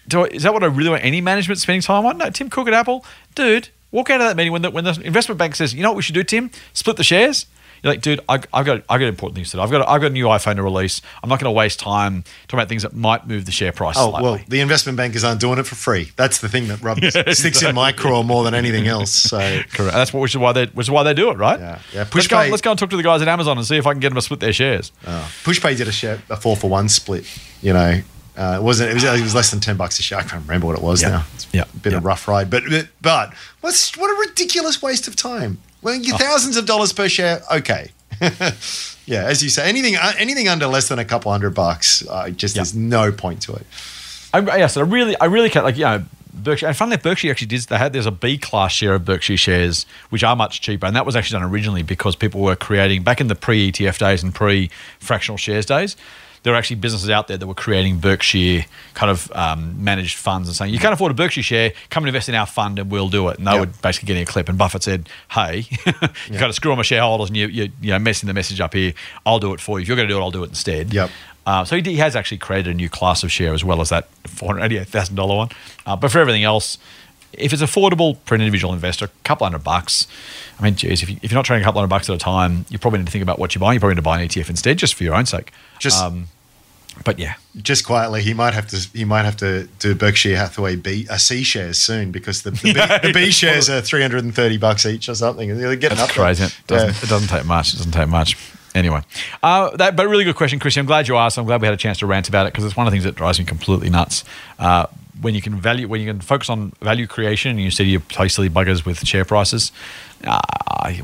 S6: Do I, is that what I really want any management spending time on? No, Tim Cook at Apple, dude, walk out of that meeting when the when the investment bank says, you know what we should do, Tim, split the shares. You're like, dude, I, I've got I've got important things to do. I've got I've got a new iPhone to release. I'm not going to waste time talking about things that might move the share price.
S4: Oh
S6: slightly.
S4: well, the investment bankers aren't doing it for free. That's the thing that rubs (laughs) sticks in my craw more than anything else. So
S6: correct. That's what which is why they which is why they do it, right?
S4: Yeah. Yeah.
S6: Let's
S4: Push
S6: go, let's go and talk to the guys at Amazon and see if I can get them to split their shares.
S4: uh, PushPay did a share a four for one split. You know, uh, it wasn't. It was, it was less than ten bucks a share. I can't remember what it was
S6: Yeah.
S4: now. It's
S6: Yeah.
S4: a bit of
S6: Yeah.
S4: a rough ride, but but, but what's what a ridiculous waste of time. Well,
S6: Oh.
S4: thousands of dollars per share. Okay. (laughs) yeah, as you say, anything uh, anything under less than a couple hundred bucks, uh, just there's no point to it.
S6: I, yes, I really, I really can't like you know Berkshire. And finally, Berkshire actually did. They had there's a B class share of Berkshire shares, which are much cheaper, and that was actually done originally because people were creating back in the pre ETF days and pre fractional shares days. There were actually businesses out there that were creating Berkshire kind of um, managed funds and saying, "You can't afford a Berkshire share, come and invest in our fund, and we'll do it." And they
S4: Yep.
S6: would basically getting a clip. And Buffett said, "Hey, (laughs) you kind of screw on my shareholders, and you you you know messing the message up here. I'll do it for you. If you're going to do it, I'll do it instead."
S4: Yep.
S6: Uh, so he, he has actually created a new class of share as well as that $488,000 one. Uh, but for everything else, if it's affordable for an individual investor, a couple hundred bucks. I mean, geez, if, you, if you're not trading a couple hundred bucks at a time, you probably need to think about what you're buying. You're probably need to buy an ETF instead, just for your own sake.
S4: Just
S6: Um, but yeah,
S4: just quietly, he might have to he might have to do Berkshire Hathaway B uh, C shares soon because the, the, (laughs)
S6: Yeah.
S4: B, the B shares are three hundred and thirty bucks each or something. They're getting
S6: that's
S4: up
S6: crazy. It doesn't,
S4: Yeah.
S6: it doesn't take much. It doesn't take much. Anyway, uh, that, but really good question, Christian. I'm glad you asked. I'm glad we had a chance to rant about it because it's one of the things that drives me completely nuts. Uh, when you can value, when you can focus on value creation, and you see play silly buggers with share prices, uh,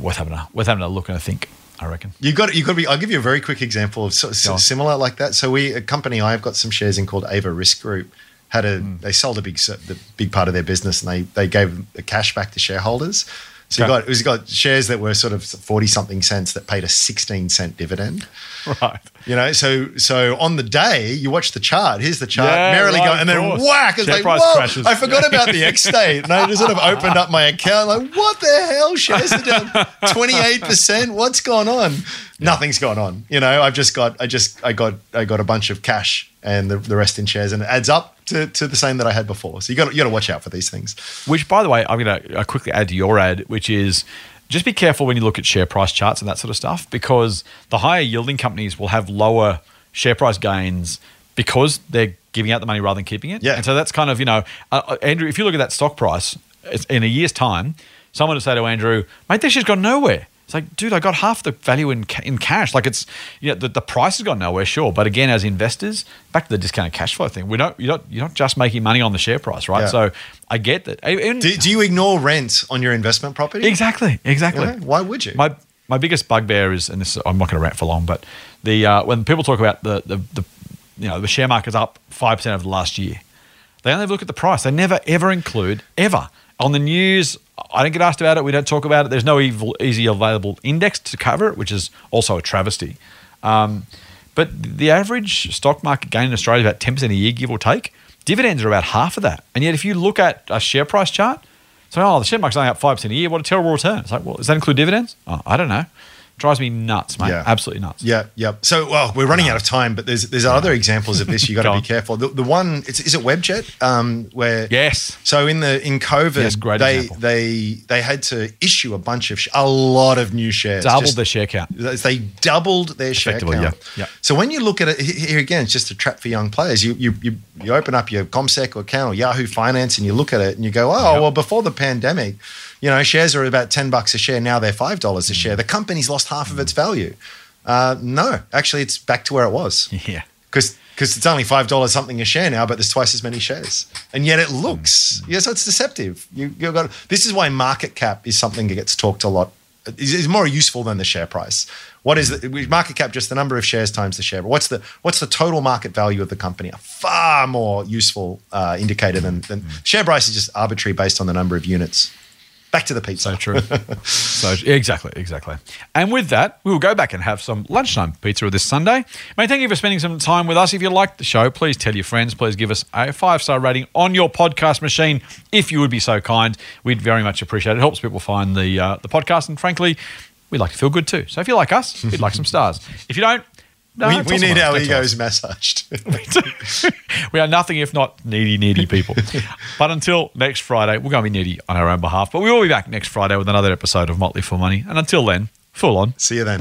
S6: worth having a worth having a look and a think. I reckon.
S4: You got you got to be. I'll give you a very quick example of so, so similar like that. So we a company I've got some shares in called Ava Risk Group had a
S6: Hmm.
S4: they sold a big the big part of their business and they they gave the cash back to shareholders. So you got was got shares that were sort of forty something cents that paid a sixteen cent dividend.
S6: Right.
S4: You know, so so on the day you watch the chart. Here's the chart,
S6: Yeah,
S4: merrily
S6: right,
S4: going, and then whack! It's
S6: Share
S4: like, whoa!
S6: crashes.
S4: I forgot about the (laughs) X date, and I just sort of opened up my account. Like, what the hell? Shares are down twenty eight percent. What's going on? Nothing's going on. You know, I've just got, I just, I got, I got a bunch of cash and the, the rest in shares, and it adds up to, to the same that I had before. So you got, you got to watch out for these things.
S6: Which, by the way, I'm going to quickly add to your ad, which is just be careful when you look at share price charts and that sort of stuff, because the higher yielding companies will have lower share price gains because they're giving out the money rather than keeping it.
S4: Yeah.
S6: And so that's kind of, you know, uh, uh, Andrew, if you look at that stock price in a year's time, someone would say to Andrew, mate, this shit's gone nowhere. It's like, dude, I got half the value in ca- in cash. Like it's, you know, the, the price has gone nowhere, sure. But again, as investors, back to the discounted cash flow thing, we don't, you're not, you're not just making money on the share price, right?
S4: Yeah.
S6: So I get that. Even-
S4: Do, do you ignore rent on your investment property?
S6: Exactly, exactly.
S4: You know, why would you?
S6: My my biggest bugbear is, and this I'm not going to rant for long, but the uh, when people talk about the, the the you know the share market's up five percent over the last year, they only look at the price. They never ever include ever on the news. I don't get asked about it. We don't talk about it. There's no evil, easy available index to cover it, which is also a travesty. Um, but the average stock market gain in Australia is about 10% a year, give or take. Dividends are about half of that. And yet, if you look at a share price chart, so, oh, the share market's only up 5% a year. What a terrible return. It's like, well, does that include dividends? Oh, I don't know. Drives me nuts, mate.
S4: Yeah.
S6: Absolutely nuts.
S4: Yeah, yeah. So, well, we're running out of time, but there's there's other examples of this. You (laughs) got
S6: Go
S4: to be careful. The, the one, it's, is it Webjet? Um, where
S6: Yes.
S4: So in the in COVID,
S6: Yes, great
S4: they
S6: example.
S4: they they had to issue a bunch of a lot of new shares.
S6: Doubled
S4: Just-
S6: their share count.
S4: They doubled their share count.
S6: yeah, yeah.
S4: So when you look at it here again, it's just a trap for young players. You you you, you open up your CommSec account or Yahoo Finance and you look at it and you go, oh
S6: Yep.
S4: well, before the pandemic, you know, shares are about ten bucks a share. Now they're five dollars a share. The company's lost half of its value. Uh, no, actually, it's back to where it was (laughs)
S6: Yeah.
S4: because because it's only five dollars something a share now, but there's twice as many shares, and yet it looks yeah, so it's deceptive. You you got this is why market cap is something that gets talked a lot. Is, is more useful than the share price. What is the market cap? Just the number of shares times the share. But what's the what's the total market value of the company? A far more useful uh, indicator than, than share price is just arbitrary based on the number of units. Back to the pizza.
S6: So true. so exactly, exactly. And with that, we will go back and have some lunchtime pizza this Sunday. Mate, thank you for spending some time with us. If you like the show, please tell your friends. Please give us a five star rating on your podcast machine, if you would be so kind. We'd very much appreciate it. It helps people find the uh, the podcast, and frankly, we'd like to feel good too. So if you like us, we'd like some stars. If you don't. No,
S4: we we need our
S6: else. Don't tell us.
S4: egos massaged. (laughs)
S6: we are nothing if not needy, needy people. (laughs) but until next Friday, we're going to be needy on our own behalf. But we will be back next Friday with another episode of Motley Fool Money. And until then, full on.
S4: See you then.